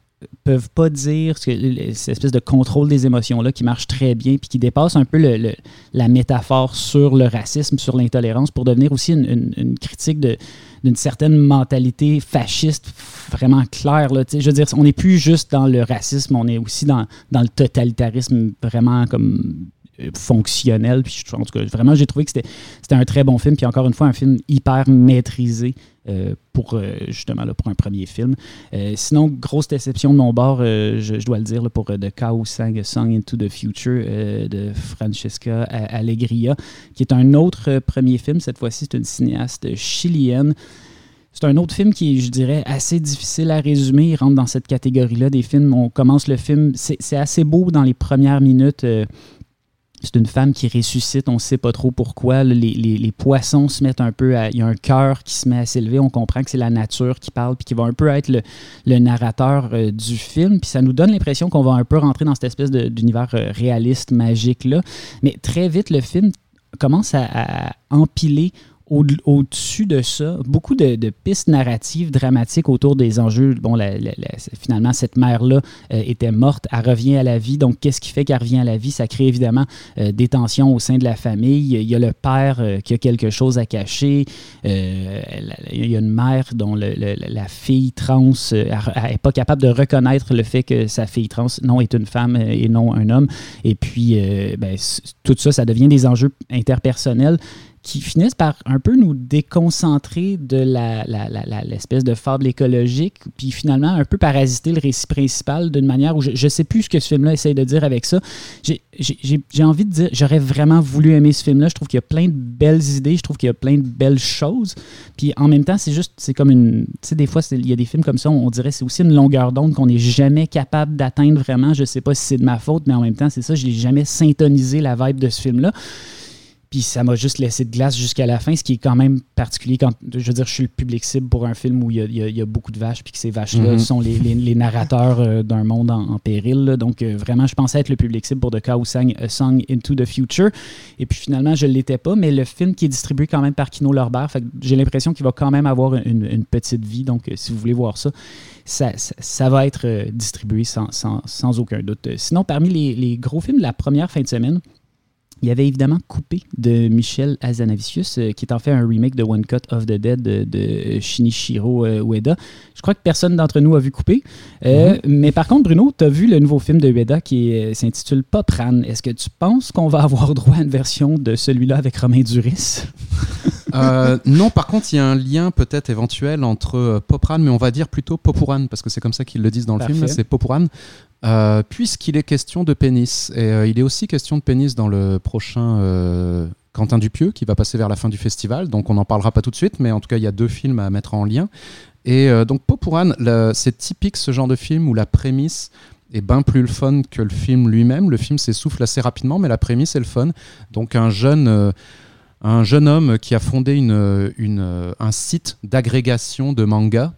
peuvent pas dire, ce que, cette espèce de contrôle des émotions-là qui marche très bien, puis qui dépasse un peu le, la métaphore sur le racisme, sur l'intolérance, pour devenir aussi une, une, critique d'une certaine mentalité fasciste vraiment claire. Là. Je veux dire, on n'est plus juste dans le racisme, on est aussi dans, dans le totalitarisme vraiment comme fonctionnel. Puis, en tout cas, vraiment, j'ai trouvé que c'était un très bon film. Puis encore une fois, un film hyper maîtrisé euh, pour euh, justement pour un premier film. Euh, sinon, grosse déception de mon bord, je, dois le dire, pour The Cow Sang Song into the Future de Francesca Allegria, qui est un autre premier film. Cette fois-ci, c'est une cinéaste chilienne. C'est un autre film qui est, je dirais, assez difficile à résumer. Il rentre dans cette catégorie-là des films. On commence le film, c'est assez beau dans les premières minutes c'est une femme qui ressuscite, on ne sait pas trop pourquoi. Les, poissons se mettent un peu à. Il y a un cœur qui se met à s'élever. On comprend que c'est la nature qui parle, puis qui va un peu être le, narrateur euh, du film. Puis ça nous donne l'impression qu'on va un peu rentrer dans cette espèce d'univers euh, réaliste, magique-là. Mais très vite, le film commence à empiler au-dessus de ça, beaucoup de, pistes narratives dramatiques autour des enjeux. Bon, finalement, cette mère-là euh, était morte, elle revient à la vie. Donc, qu'est-ce qui fait qu'elle revient à la vie? Ça crée évidemment euh, des tensions au sein de la famille. Il y a le père euh, qui a quelque chose à cacher. il y a une mère dont la fille trans n'est pas capable de reconnaître le fait que sa fille trans, non, est une femme et non un homme. Et puis, ben, tout ça, ça devient des enjeux interpersonnels qui finissent par un peu nous déconcentrer de l'espèce de fable écologique, puis finalement un peu parasiter le récit principal d'une manière où je ne sais plus ce que ce film-là essaye de dire avec ça. J'ai envie de dire, j'aurais vraiment voulu aimer ce film-là. Je trouve qu'il y a plein de belles idées, je trouve qu'il y a plein de belles choses. Puis en même temps, c'est juste, c'est comme une. Tu sais, des fois, il y a des films comme ça, on, dirait c'est aussi une longueur d'onde qu'on n'est jamais capable d'atteindre vraiment. Je ne sais pas si c'est de ma faute, mais en même temps, c'est ça, je n'ai jamais syntonisé la vibe de ce film-là. Puis ça m'a juste laissé de glace jusqu'à la fin, ce qui est quand même particulier quand, je veux dire, je suis le public cible pour un film où il y a, il y a- il y a beaucoup de vaches, puis que ces vaches-là Mhm. sont les, les- les narrateurs euh, d'un monde en, en péril. là. Donc euh, vraiment, je pensais être le public cible pour The Cow Sang A Song Into the Future. Et puis finalement, je ne l'étais pas, mais le film qui est distribué quand même par Kino Lorber, fait que j'ai l'impression qu'il va quand même avoir une, une petite vie. Donc euh, si vous voulez voir ça, ça, ça- ça va être euh, distribué sans, sans- sans aucun doute. Euh, Sinon, parmi les, les gros films de la première fin de semaine, il y avait évidemment Coupé de Michel Azanavicius, euh, qui est en fait un remake de One Cut of the Dead de, de Shinichiro euh, Ueda. Je crois que personne d'entre nous a vu Coupé. Euh, Mais par contre, Bruno, tu as vu le nouveau film de Ueda qui euh, s'intitule Pop Ran. Est-ce que tu penses qu'on va avoir (laughs) droit à une version de celui-là avec Romain Duris? (laughs) Non, par contre, il y a un lien peut-être éventuel entre euh, Popran, mais on va dire plutôt Popuran, parce que c'est comme ça qu'ils le disent dans le film, c'est Popuran, euh, puisqu'il est question de pénis. Et euh, il est aussi question de pénis dans le prochain euh, Quentin Dupieux, qui va passer vers la fin du festival. Donc on n'en parlera pas tout de suite, mais en tout cas, il y a deux films à mettre en lien. Et donc Popuran, le- c'est typique ce genre de film où la prémisse est bien plus le fun que le film lui-même. Le film s'essouffle assez rapidement, mais la prémisse est le fun. Donc un jeune... un jeune homme qui a fondé une, une- un site d'agrégation de manga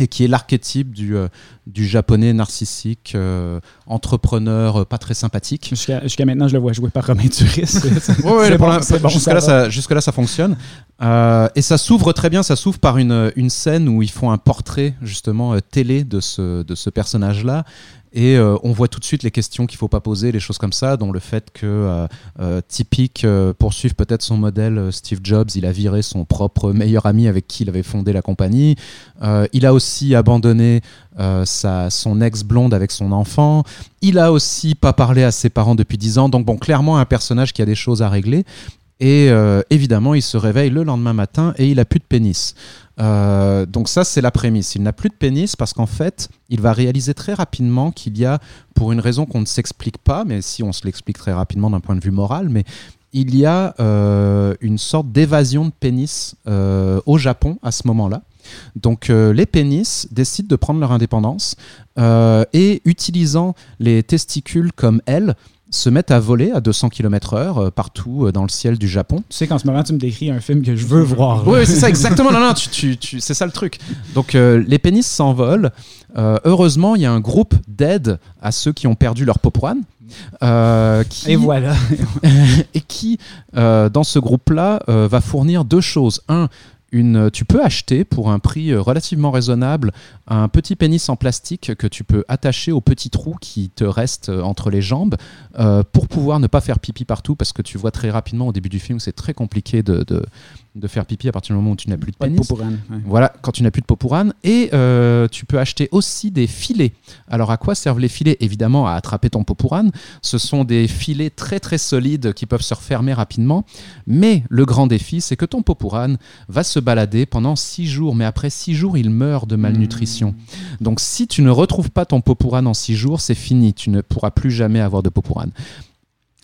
et qui est l'archétype du, euh, du japonais narcissique, euh, entrepreneur, euh, pas très sympathique. Jusqu'à jusqu'à maintenant, je le vois jouer par Romain Duris. (laughs) Ouais, bon, bon, jusque-là, ça va. ça, fonctionne. Euh, et ça s'ouvre très bien. Ça s'ouvre par une, une scène où ils font un portrait, justement, télé de ce, de ce personnage-là. Et euh, on voit tout de suite les questions qu'il faut pas poser, les choses comme ça, dont le fait que, euh, euh, typique, euh, poursuivre peut-être son modèle, Steve Jobs, il a viré son propre meilleur ami avec qui il avait fondé la compagnie. Il a aussi abandonné sa, son ex-blonde avec son enfant. Il a aussi pas parlé à ses parents depuis 10 ans. Donc, bon, clairement, un personnage qui a des choses à régler. Et évidemment, il se réveille le lendemain matin et il a plus de pénis. Euh, donc ça, c'est la prémisse. Il n'a plus de pénis parce qu'en fait, il va réaliser très rapidement qu'il y a, pour une raison qu'on ne s'explique pas, mais si on se l'explique très rapidement d'un point de vue moral, mais il y a euh, une sorte d'évasion de pénis euh, au Japon à ce moment-là. Donc les pénis décident de prendre leur indépendance et utilisant les testicules comme ailes, se mettent à voler à 200 km/h euh, partout euh, dans le ciel du Japon. tu sais qu'en ce moment, tu me décris un film que je veux voir. Oui, c'est ça, (laughs) exactement. Non, non, tu, tu- tu- c'est ça le truc. Donc, euh, les pénis s'envolent. Euh, heureusement, il y a un groupe d'aide à ceux qui ont perdu leur popoine. euh, qui, Et voilà. (laughs) et qui, dans ce groupe-là, va fournir deux choses. Un, une, tu peux acheter pour un prix euh, relativement raisonnable un petit pénis en plastique que tu peux attacher au petit trou qui te reste euh, entre les jambes euh, pour pouvoir ne pas faire pipi partout parce que tu vois très rapidement au début du film c'est très compliqué de, de faire pipi à partir du moment où tu n'as plus de Pas de pénis. Popourane, ouais. Voilà, quand tu n'as plus de popourane. Et euh, tu peux acheter aussi des filets. Alors, à quoi servent les filets? Évidemment, à attraper ton popourane. Ce sont des filets très très solides qui peuvent se refermer rapidement. Mais le grand défi, c'est que ton popourane va se balader pendant six jours. Mais après six jours, il meurt de malnutrition. Donc, si tu ne retrouves pas ton popourane en six jours, c'est fini. Tu ne pourras plus jamais avoir de popourane.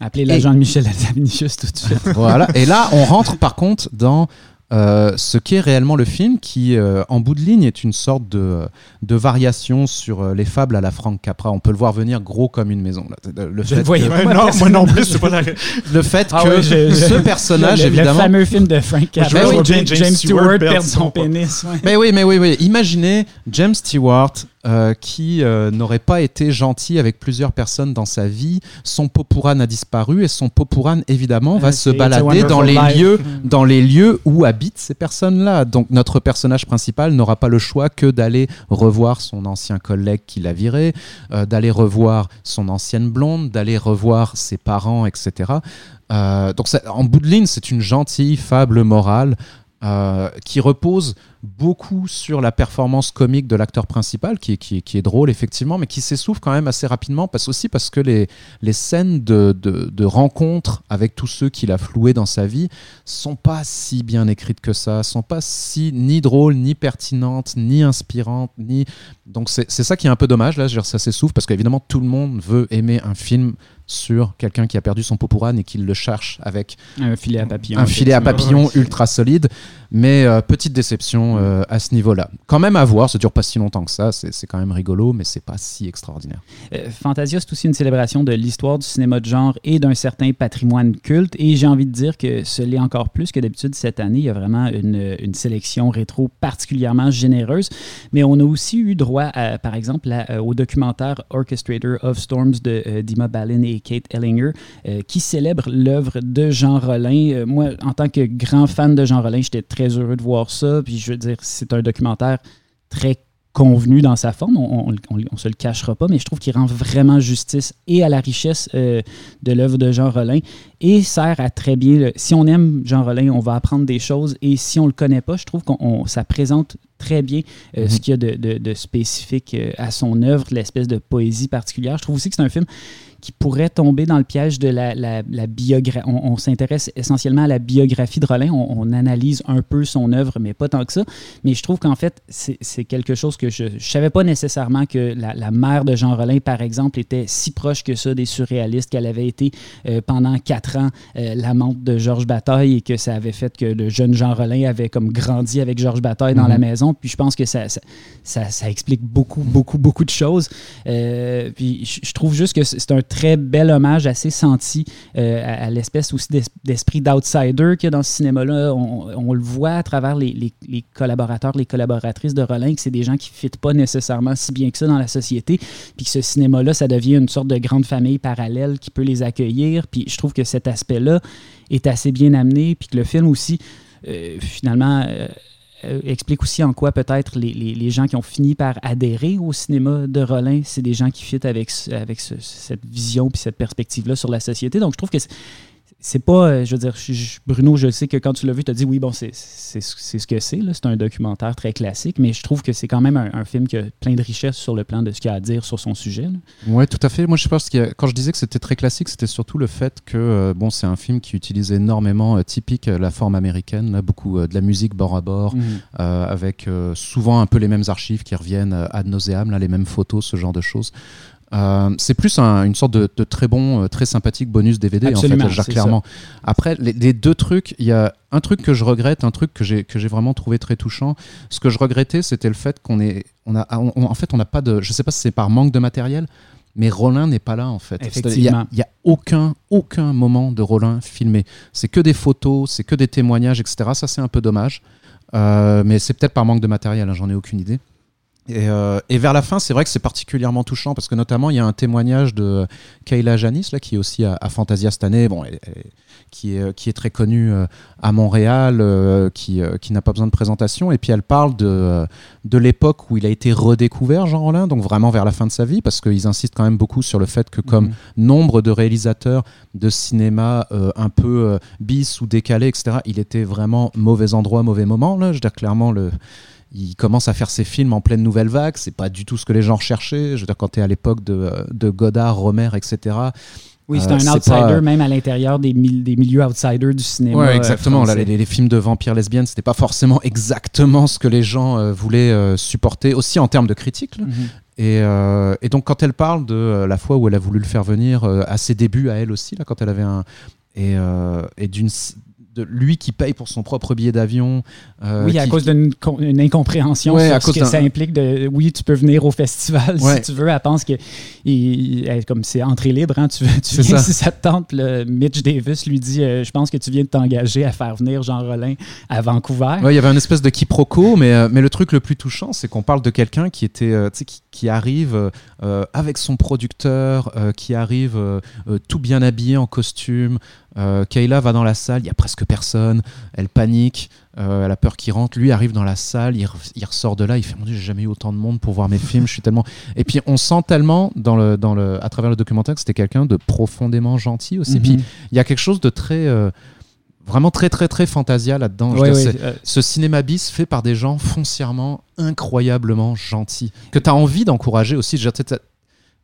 Appelez l'agent de Michel Azanavicius tout de suite. (laughs) Voilà. Et là, on rentre (laughs) par contre dans euh, ce qu'est réellement le film, qui euh, en bout de ligne est une sorte de, de variation sur euh, les fables à la Frank Capra. On peut le voir venir gros comme une maison. là. Le Je fait le voyais que- Ouais, Moi, non, personne- moi non plus, c'est pas la... (laughs) le fait Ah que ouais, je- je- ce personnage, le, le évidemment. fameux film de Frank Capra où voir James, James James Stewart perd son son- pénis. ouais. Mais oui, mais oui, oui. Imaginez James Stewart euh, qui euh, n'aurait pas été gentil avec plusieurs personnes dans sa vie. Son Popourane a disparu et son Popourane, évidemment, va Euh, se balader dans les Life. lieux, dans les lieux où habitent ces personnes-là. Donc notre personnage principal n'aura pas le choix que d'aller revoir son ancien collègue qui l'a viré, euh, d'aller revoir son ancienne blonde, d'aller revoir ses parents, etc. Donc ça- en bout de ligne, c'est une gentille fable morale euh, qui repose beaucoup sur la performance comique de l'acteur principal, qui est, drôle effectivement, mais qui s'essouffle quand même assez rapidement, parce aussi parce que les, scènes de, de, rencontres avec tous ceux qu'il a floués dans sa vie sont pas si bien écrites que ça, sont pas si ni drôles, ni pertinentes, ni inspirantes, ni donc c'est ça qui est un peu dommage là, ça s'essouffle parce qu'évidemment tout le monde veut aimer un film sur quelqu'un qui a perdu son popourane et qui le cherche avec un filet à papillon. Un filet à papillon ultra solide. Mais euh, petite déception euh, à ce niveau-là. Quand même à voir, ça dure pas si longtemps que ça, c'est quand même rigolo, mais c'est pas si extraordinaire. Euh, Fantasia, c'est aussi une célébration de l'histoire du cinéma de genre et d'un certain patrimoine culte. Et j'ai envie de dire que ce l'est encore plus que d'habitude cette année. Il y a vraiment une, une, sélection rétro particulièrement généreuse. Mais on a aussi eu droit, à, par exemple, au documentaire Orchestrator of Storms de Dima Balin et Kate Ellinger, qui célèbre l'œuvre de Jean Rollin. moi, en tant que grand fan de Jean Rollin, j'étais très heureux de voir ça. Puis je veux dire, c'est un documentaire très convenu dans sa forme, on ne se le cachera pas, mais je trouve qu'il rend vraiment justice et à la richesse euh, de l'œuvre de Jean Rollin et sert à très bien. si on aime Jean Rollin, on va apprendre des choses et si on ne le connaît pas, je trouve que ça présente très bien euh, ce mm-hmm. qu'il y a de, de spécifique euh, à son œuvre, l'espèce de poésie particulière. Je trouve aussi que c'est un film qui pourrait tomber dans le piège de la, la, biographie. On, s'intéresse essentiellement à la biographie de Rollin. On, analyse un peu son œuvre, mais pas tant que ça. Mais je trouve qu'en fait, c'est quelque chose que je ne savais pas nécessairement que la, mère de Jean Rollin, par exemple, était si proche que ça des surréalistes, qu'elle avait été euh, pendant quatre ans euh, l'amante de Georges Bataille et que ça avait fait que le jeune Jean Rollin avait comme grandi avec Georges Bataille dans la mhm. maison. Puis je pense que ça, ça, ça, explique beaucoup, beaucoup, beaucoup de choses. Euh, puis je trouve juste que c'est un très bel hommage assez senti euh, à, l'espèce aussi d'esprit d'outsider qu'il y a dans ce cinéma-là. On, le voit à travers les, collaborateurs, les collaboratrices de Rollin, que c'est des gens qui ne fitent pas nécessairement si bien que ça dans la société, puis que ce cinéma-là, ça devient une sorte de grande famille parallèle qui peut les accueillir. Puis je trouve que cet aspect-là est assez bien amené, puis que le film aussi, euh, finalement... Euh, euh, explique aussi en quoi peut-être les, les, gens qui ont fini par adhérer au cinéma de Rollin, c'est des gens qui fit avec, avec cette vision puis cette perspective-là sur la société. Donc je trouve que c'est pas, euh, je veux dire, Bruno, je sais que quand tu l'as vu, tu as dit oui, bon, c'est ce que c'est. C'est un documentaire très classique, mais je trouve que c'est quand même un, film qui a plein de richesses sur le plan de ce qu'il a à dire sur son sujet. Oui, tout à fait. Moi, je pense que quand je disais que c'était très classique, c'était surtout le fait que euh, bon, c'est un film qui utilise énormément, euh, typique, la forme américaine, beaucoup de la musique bord à bord, mmh. avec souvent un peu les mêmes archives qui reviennent ad nauseam, là, les mêmes photos, ce genre de choses. Euh, c'est plus une sorte de, très bon, euh, très sympathique bonus DVD en fait, clairement. Après, les, deux trucs, il y a un truc que je regrette, un truc que j'ai que j'ai vraiment trouvé très touchant. Ce que je regrettais, c'était le fait qu'on est, on a, en fait, on n'a pas de, je sais pas si c'est par manque de matériel, mais Rollin n'est pas là en fait. Il n'y a, a, aucun, aucun moment de Rollin filmé. C'est que des photos, c'est que des témoignages, etc. Ça, c'est un peu dommage. Euh, mais c'est peut-être par manque de matériel, hein, j'en ai aucune idée. Euh, et, vers la fin, c'est vrai que c'est particulièrement touchant parce que notamment il y a un témoignage de Kayla Janis là, qui est aussi à, Fantasia cette année, bon, qui, est, qui est très connue euh, à Montréal, euh, qui, qui n'a pas besoin de présentation. Et puis elle parle de, de l'époque où il a été redécouvert, Jean Rollin, donc vraiment vers la fin de sa vie, parce qu'ils insistent quand même beaucoup sur le fait que comme mhm. nombre de réalisateurs de cinéma un peu bis ou décalé, etc., il était vraiment mauvais endroit, mauvais moment. Là. Je veux dire clairement le il commence à faire ses films en pleine nouvelle vague. C'est pas du tout ce que les gens recherchaient. Je veux dire, quand tu es à l'époque de, de, Godard, Romer, etc. Oui, c'est un euh, outsider même à l'intérieur des, des, milieux outsiders du cinéma. Oui, euh, exactement. Là, les, films de vampires lesbiennes, c'était pas forcément exactement ce que les gens euh, voulaient supporter, aussi en termes de critique. Mhm. Et, et, donc, quand elle parle de la fois où elle a voulu le faire venir à ses débuts, à elle aussi, là, quand elle avait un. Et, et d'une lui qui paye pour son propre billet d'avion. Euh, oui, à cause d'une incompréhension sur ce que ça implique de oui, tu peux venir au festival si tu veux. Elle pense que comme c'est entrée libre, hein, tu, tu viens si ça te tente. Le Mitch Davis lui dit euh, Je pense que tu viens de t'engager à faire venir Jean Rollin à Vancouver. il y avait une espèce de quiproquo, mais, euh, mais le truc le plus touchant, c'est qu'on parle de quelqu'un qui était qui, qui, arrive avec son producteur, qui arrive tout bien habillé en costume. Kayla va dans la salle, il y a presque personne, elle panique, euh, elle a peur qu'il rentre, lui arrive dans la salle, il, ressort de là, il fait mon dieu j'ai jamais eu autant de monde pour voir mes films, je suis tellement... Et puis on sent tellement dans le, dans le, à travers le documentaire que c'était quelqu'un de profondément gentil aussi. Puis mhm. il y a quelque chose de très... Euh, vraiment très très très fantasia là-dedans. Euh, ce cinéma bis fait par des gens foncièrement incroyablement gentils, que tu as envie d'encourager aussi.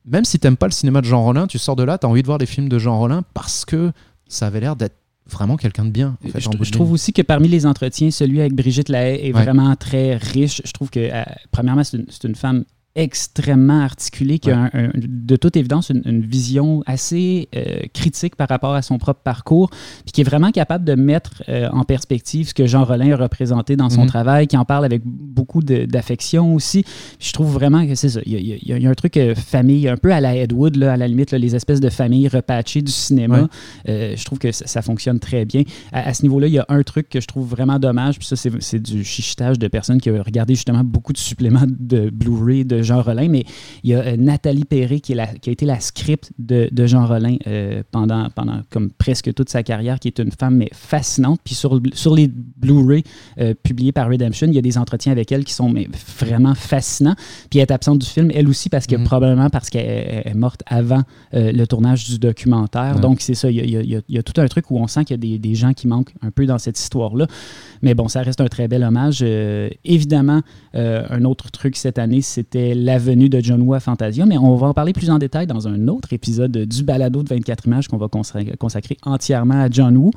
Même si t'aimes pas le cinéma de Jean Rollin, tu sors de là, tu as envie de voir des films de Jean Rollin parce que ça avait l'air d'être vraiment quelqu'un de bien. je, trouve aussi que parmi les entretiens, celui avec Brigitte Lahaye est vraiment très riche. Je trouve que, euh, premièrement, c'est une, femme extrêmement articulé, qui a de toute évidence une, vision assez euh, critique par rapport à son propre parcours, puis qui est vraiment capable de mettre euh, en perspective ce que Jean Rollin a représenté dans son mhm. travail, qui en parle avec beaucoup d'affection aussi. je trouve vraiment que c'est ça. Il y, a, un truc euh, famille, un peu à la Ed Wood, là, à la limite, les espèces de familles repatchées du cinéma. je trouve que ça, fonctionne très bien. À, ce niveau-là, il y a un truc que je trouve vraiment dommage, puis ça, c'est du chichitage de personnes qui ont regardé justement beaucoup de suppléments de Blu-ray de Jean Rollin, mais il y a euh, Nathalie Perry qui, a été la script de, Jean Rollin euh, pendant, pendant comme presque toute sa carrière, qui est une femme mais fascinante. Puis sur, sur les Blu-ray euh, publiés par Redemption, il y a des entretiens avec elle qui sont mais, vraiment fascinants. Puis elle est absente du film, elle aussi, parce que mhm. probablement parce qu'elle est morte avant le tournage du documentaire. Donc c'est ça, il y, a, tout un truc où on sent qu'il y a des, des, gens qui manquent un peu dans cette histoire-là. Mais bon, ça reste un très bel hommage. évidemment, un autre truc cette année, c'était l'avenue de John Woo à Fantasia, mais on va en parler plus en détail dans un autre épisode du balado de 24 images qu'on va consacrer entièrement à John Woo.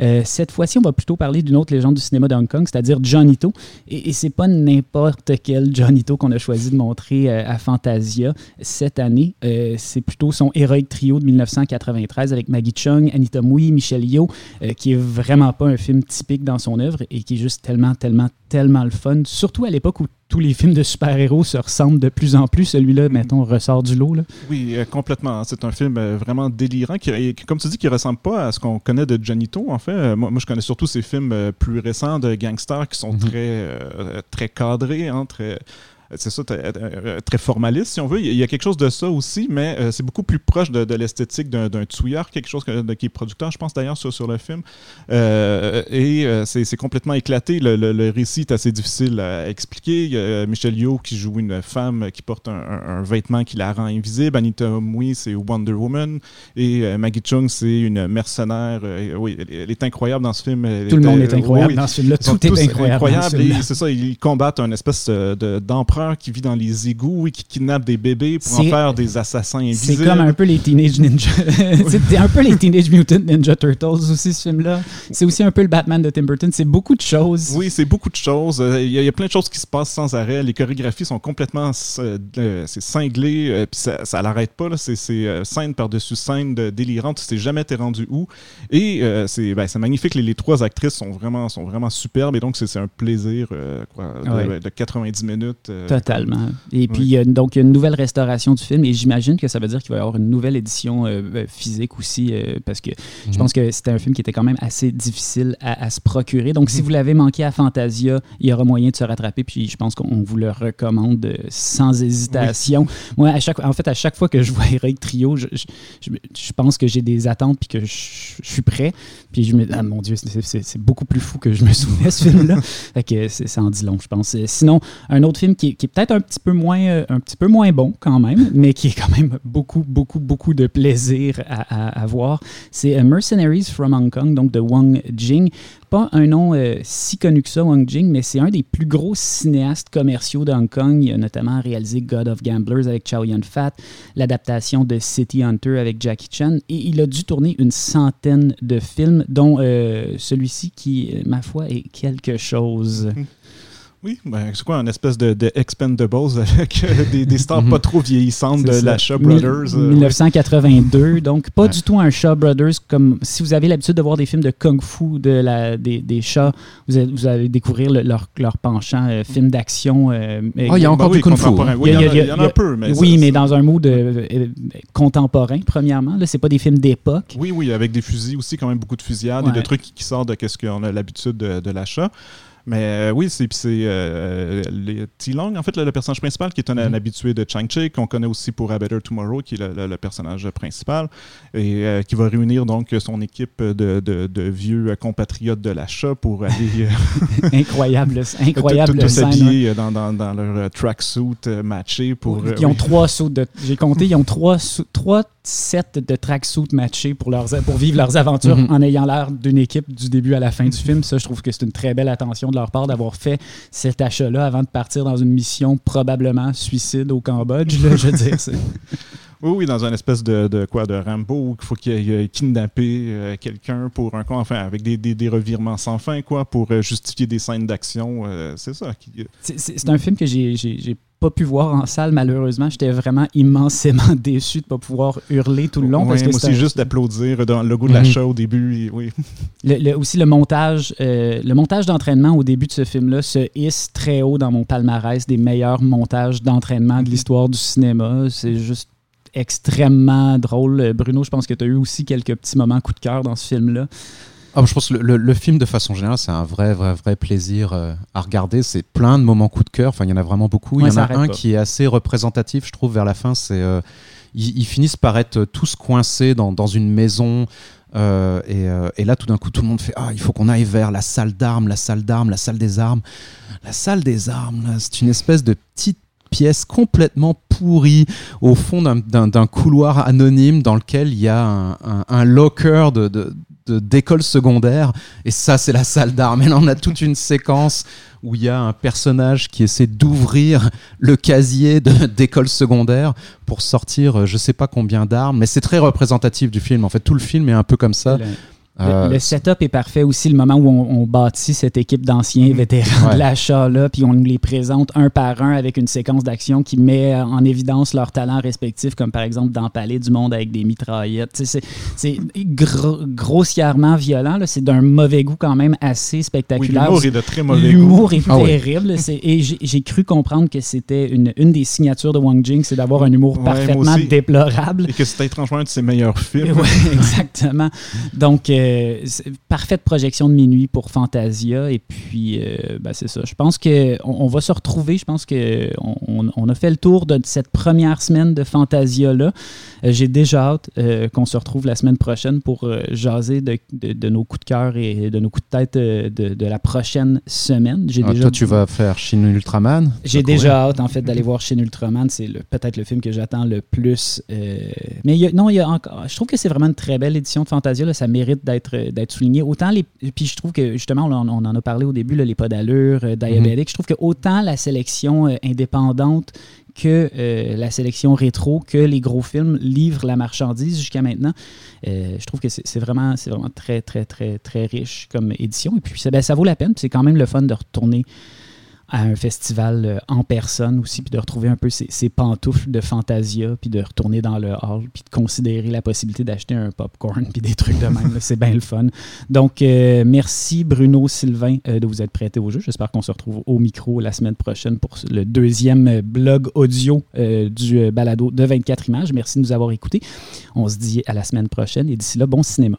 Euh, cette fois-ci, on va plutôt parler d'une autre légende du cinéma de Hong Kong, c'est-à-dire Johnito. Et, et c'est pas n'importe quel Johnito qu'on a choisi de montrer euh, à Fantasia cette année. Euh, c'est plutôt son héroïque trio de 1993 avec Maggie Chung, Anita Mui, Michelle Yeoh, qui est vraiment pas un film typique dans son œuvre et qui est juste tellement, tellement, tellement le fun. Surtout à l'époque où tous les films de super-héros se ressemblent de plus en plus. Celui-là, mettons, ressort du lot. Là. Oui, complètement. C'est un film vraiment délirant qui, comme tu dis, qui ressemble pas à ce qu'on connaît de Johnito, en fait. Euh, moi, je connais surtout ces films euh, plus récents de gangsters qui sont mhm. très, euh, très cadrés, hein, très, c'est ça, euh, très formaliste, si on veut. Il y a quelque chose de ça aussi, mais euh, c'est beaucoup plus proche de, l'esthétique d'un tueur, quelque chose qui est producteur, je pense d'ailleurs, sur, sur le film. Euh, et c'est complètement éclaté. Le, récit est assez difficile à expliquer. Il y a Michelle Yeoh qui joue une femme qui porte un, vêtement qui la rend invisible. Anita Mui, c'est Wonder Woman. Et Maggie Chung, c'est une mercenaire. oui, elle, est incroyable dans ce film. Tout le monde est incroyable dans ce film-là. Tout est incroyable. c'est ça, ils combattent un espèce qui vit dans les égouts et qui kidnappe des bébés pour en faire des assassins invisibles. C'est comme un peu les Teenage Ninja. (laughs) c'est un peu les Teenage Mutant Ninja Turtles aussi, ce film-là. C'est aussi un peu le Batman de Tim Burton. C'est beaucoup de choses. Oui, c'est beaucoup de choses. Euh, il y, a plein de choses qui se passent sans arrêt. Les chorégraphies sont complètement euh, c'est cinglé, euh, puis ça, ça l'arrête pas. C'est scène par-dessus scène de, délirante. Tu sais jamais t'es rendu où. Et c'est ben, magnifique. Les, les, trois actrices sont vraiment, sont vraiment superbes. Et donc, c'est un plaisir quoi, de, 90 minutes. Totalement. Et puis, donc, il y a une nouvelle restauration du film et j'imagine que ça veut dire qu'il va y avoir une nouvelle édition euh, euh, physique aussi euh, parce que je mhm. pense que c'était un film qui était quand même assez difficile à, se procurer. Donc, si mhm. vous l'avez manqué à Fantasia, il y aura moyen de se rattraper. Puis, je pense qu'on vous le recommande sans hésitation. (laughs) Moi, à chaque, en fait, à chaque fois que je vois Eric Trio, je, je, pense que j'ai des attentes puis que je, suis prêt. Puis, je me dis, ah mon Dieu, c'est beaucoup plus fou que je me souvenais ce film-là. (laughs) fait que ça en dit long, je pense. Sinon, un autre film qui, qui est peut-être un petit peu moins euh, un petit peu moins bon quand même, (laughs) mais qui est quand même beaucoup, beaucoup, beaucoup de plaisir à, voir. C'est euh, Mercenaries from Hong Kong, donc de Wang Jing. Pas un nom euh, si connu que ça, Wang Jing, mais c'est un des plus gros cinéastes commerciaux de Hong Kong. Il a notamment réalisé God of Gamblers avec Chow Yun-fat, l'adaptation de City Hunter avec Jackie Chan, et il a dû tourner une centaine de films, dont celui-ci qui, ma foi, est quelque chose. (laughs) Oui, ben, c'est quoi, une espèce de, de Expendables avec euh, des, des, (laughs) stars pas trop vieillissantes de la Shaw Brothers. 1982, euh, donc pas du tout un Shaw Brothers comme si vous avez l'habitude de voir des films de Kung Fu de la, des, des Shaw, vous allez, vous allez découvrir leur, leur penchant, euh, film d'action. oh, il y a encore du Kung Fu. Oui, il y, en a un peu. Mais oui, mais dans un mode contemporain, premièrement. Là, c'est pas des films d'époque. Oui, oui, avec des fusils aussi, quand même beaucoup de fusillades et de trucs qui, sortent de ce qu'on a l'habitude de, de l'achat. Mais euh, oui, c'est euh, T-Long, en fait, le, personnage principal, qui est un, mm-hmm. habitué de Chang-Chi, qu'on connaît aussi pour A Better Tomorrow, qui est le, personnage principal, et euh, qui va réunir donc son équipe de, de, vieux compatriotes de l'achat pour aller. (laughs) incroyable, (laughs) incroyable. Tout, s'habiller dans, dans, dans, leur tracksuit matché pour. Ils ont trois sauts de. J'ai compté, ils ont trois, trois sets de tracksuits matchés pour, leurs, pour vivre leurs aventures mm-hmm. en ayant l'air d'une équipe du début à la fin du film. Ça, je trouve que c'est une très belle attention de leur part d'avoir fait cet achat-là avant de partir dans une mission probablement suicide au Cambodge. je veux dire, (laughs) Oui, oui, dans une espèce de, de quoi, de Rambo, qu'il faut qu'il ait kidnappé euh, quelqu'un pour un enfin, avec des, des, des, revirements sans fin, quoi, pour euh, justifier des scènes d'action. Euh, c'est ça. Qui... C'est un film que j'ai pas pu voir en salle, malheureusement. J'étais vraiment immensément (laughs) déçu de pas pouvoir hurler tout le long. parce que moi aussi, juste d'applaudir dans le goût de la show au début. oui. (laughs) Le, aussi, le montage, le montage d'entraînement au début de ce film-là se hisse très haut dans mon palmarès des meilleurs montages d'entraînement de l'histoire du cinéma. C'est juste extrêmement drôle. Bruno, je pense que tu as eu aussi quelques petits moments coup de cœur dans ce film-là. Ah, je pense que le, film, de façon générale, c'est un vrai, vrai, vrai plaisir euh, à regarder. C'est plein de moments coup de cœur. Enfin, il y en a vraiment beaucoup. il y en a un qui est assez représentatif, je trouve, vers la fin. C'est euh, ils, finissent par être tous coincés dans, dans une maison. Euh, et, et, là, tout d'un coup, tout le monde fait Ah, il faut qu'on aille vers la salle d'armes, la salle d'armes, la salle des armes. La salle des armes, c'est une espèce de petite pièce complètement pourrie au fond d'un couloir anonyme dans lequel il y a un, locker de, d'école secondaire. Et ça c'est la salle d'armes. Et là on a toute une séquence où il y a un personnage qui essaie d'ouvrir le casier d'école secondaire pour sortir euh, je sais pas combien d'armes mais c'est très représentatif du film. En fait tout le film est un peu comme ça euh, le, setup est parfait aussi, le moment où on, bâtit cette équipe d'anciens mhm. vétérans de l'achat-là, puis on nous les présente un par un avec une séquence d'action qui met en évidence leurs talents respectifs, comme par exemple d'empaler du monde avec des mitraillettes. C'est grossièrement violent, c'est d'un mauvais goût quand même assez spectaculaire. L'humour est de très mauvais goût. L'humour est ah terrible. Et j'ai cru comprendre que c'était une, une, des signatures de Wang Jing, c'est d'avoir un humour parfaitement déplorable. Et que c'était étrangement un de ses meilleurs films. Oui, (laughs) exactement. Donc, euh, euh, parfaite projection de minuit pour Fantasia. Et puis, euh, ben, c'est ça. Je pense qu'on on va se retrouver. Je pense qu'on on a fait le tour de cette première semaine de Fantasia-là. Euh, j'ai déjà hâte qu'on se retrouve la semaine prochaine pour jaser de, de, nos coups de cœur et de nos coups de tête de, de la prochaine semaine. Ah, déjà... Toi, tu vas faire Shin Ultraman? J'ai déjà hâte, en fait, d'aller voir Shin Ultraman. C'est peut-être le film que j'attends le plus. Mais non, il y a encore. Je trouve que c'est vraiment une très belle édition de Fantasia. Là. Ça mérite d'être souligné. Autant les. Puis je trouve que justement, on, en a parlé au début, les pas d'allure, euh, diabétique. Je trouve que autant la sélection euh, indépendante que euh, la sélection rétro, que les gros films livrent la marchandise jusqu'à maintenant. je trouve que c'est vraiment, vraiment très, très, très, très riche comme édition. Et puis, ça, ben, ça vaut la peine. C'est quand même le fun de retourner à un festival euh, en personne aussi, puis de retrouver un peu ces, pantoufles de Fantasia, puis de retourner dans le hall, puis de considérer la possibilité d'acheter un popcorn, puis des trucs de même. c'est bien le fun. Donc, euh, merci Bruno Sylvain euh, de vous être prêté au jeu. J'espère qu'on se retrouve au micro la semaine prochaine pour le deuxième blog audio du balado de 24 images. Merci de nous avoir écoutés. On se dit à la semaine prochaine et d'ici là, bon cinéma.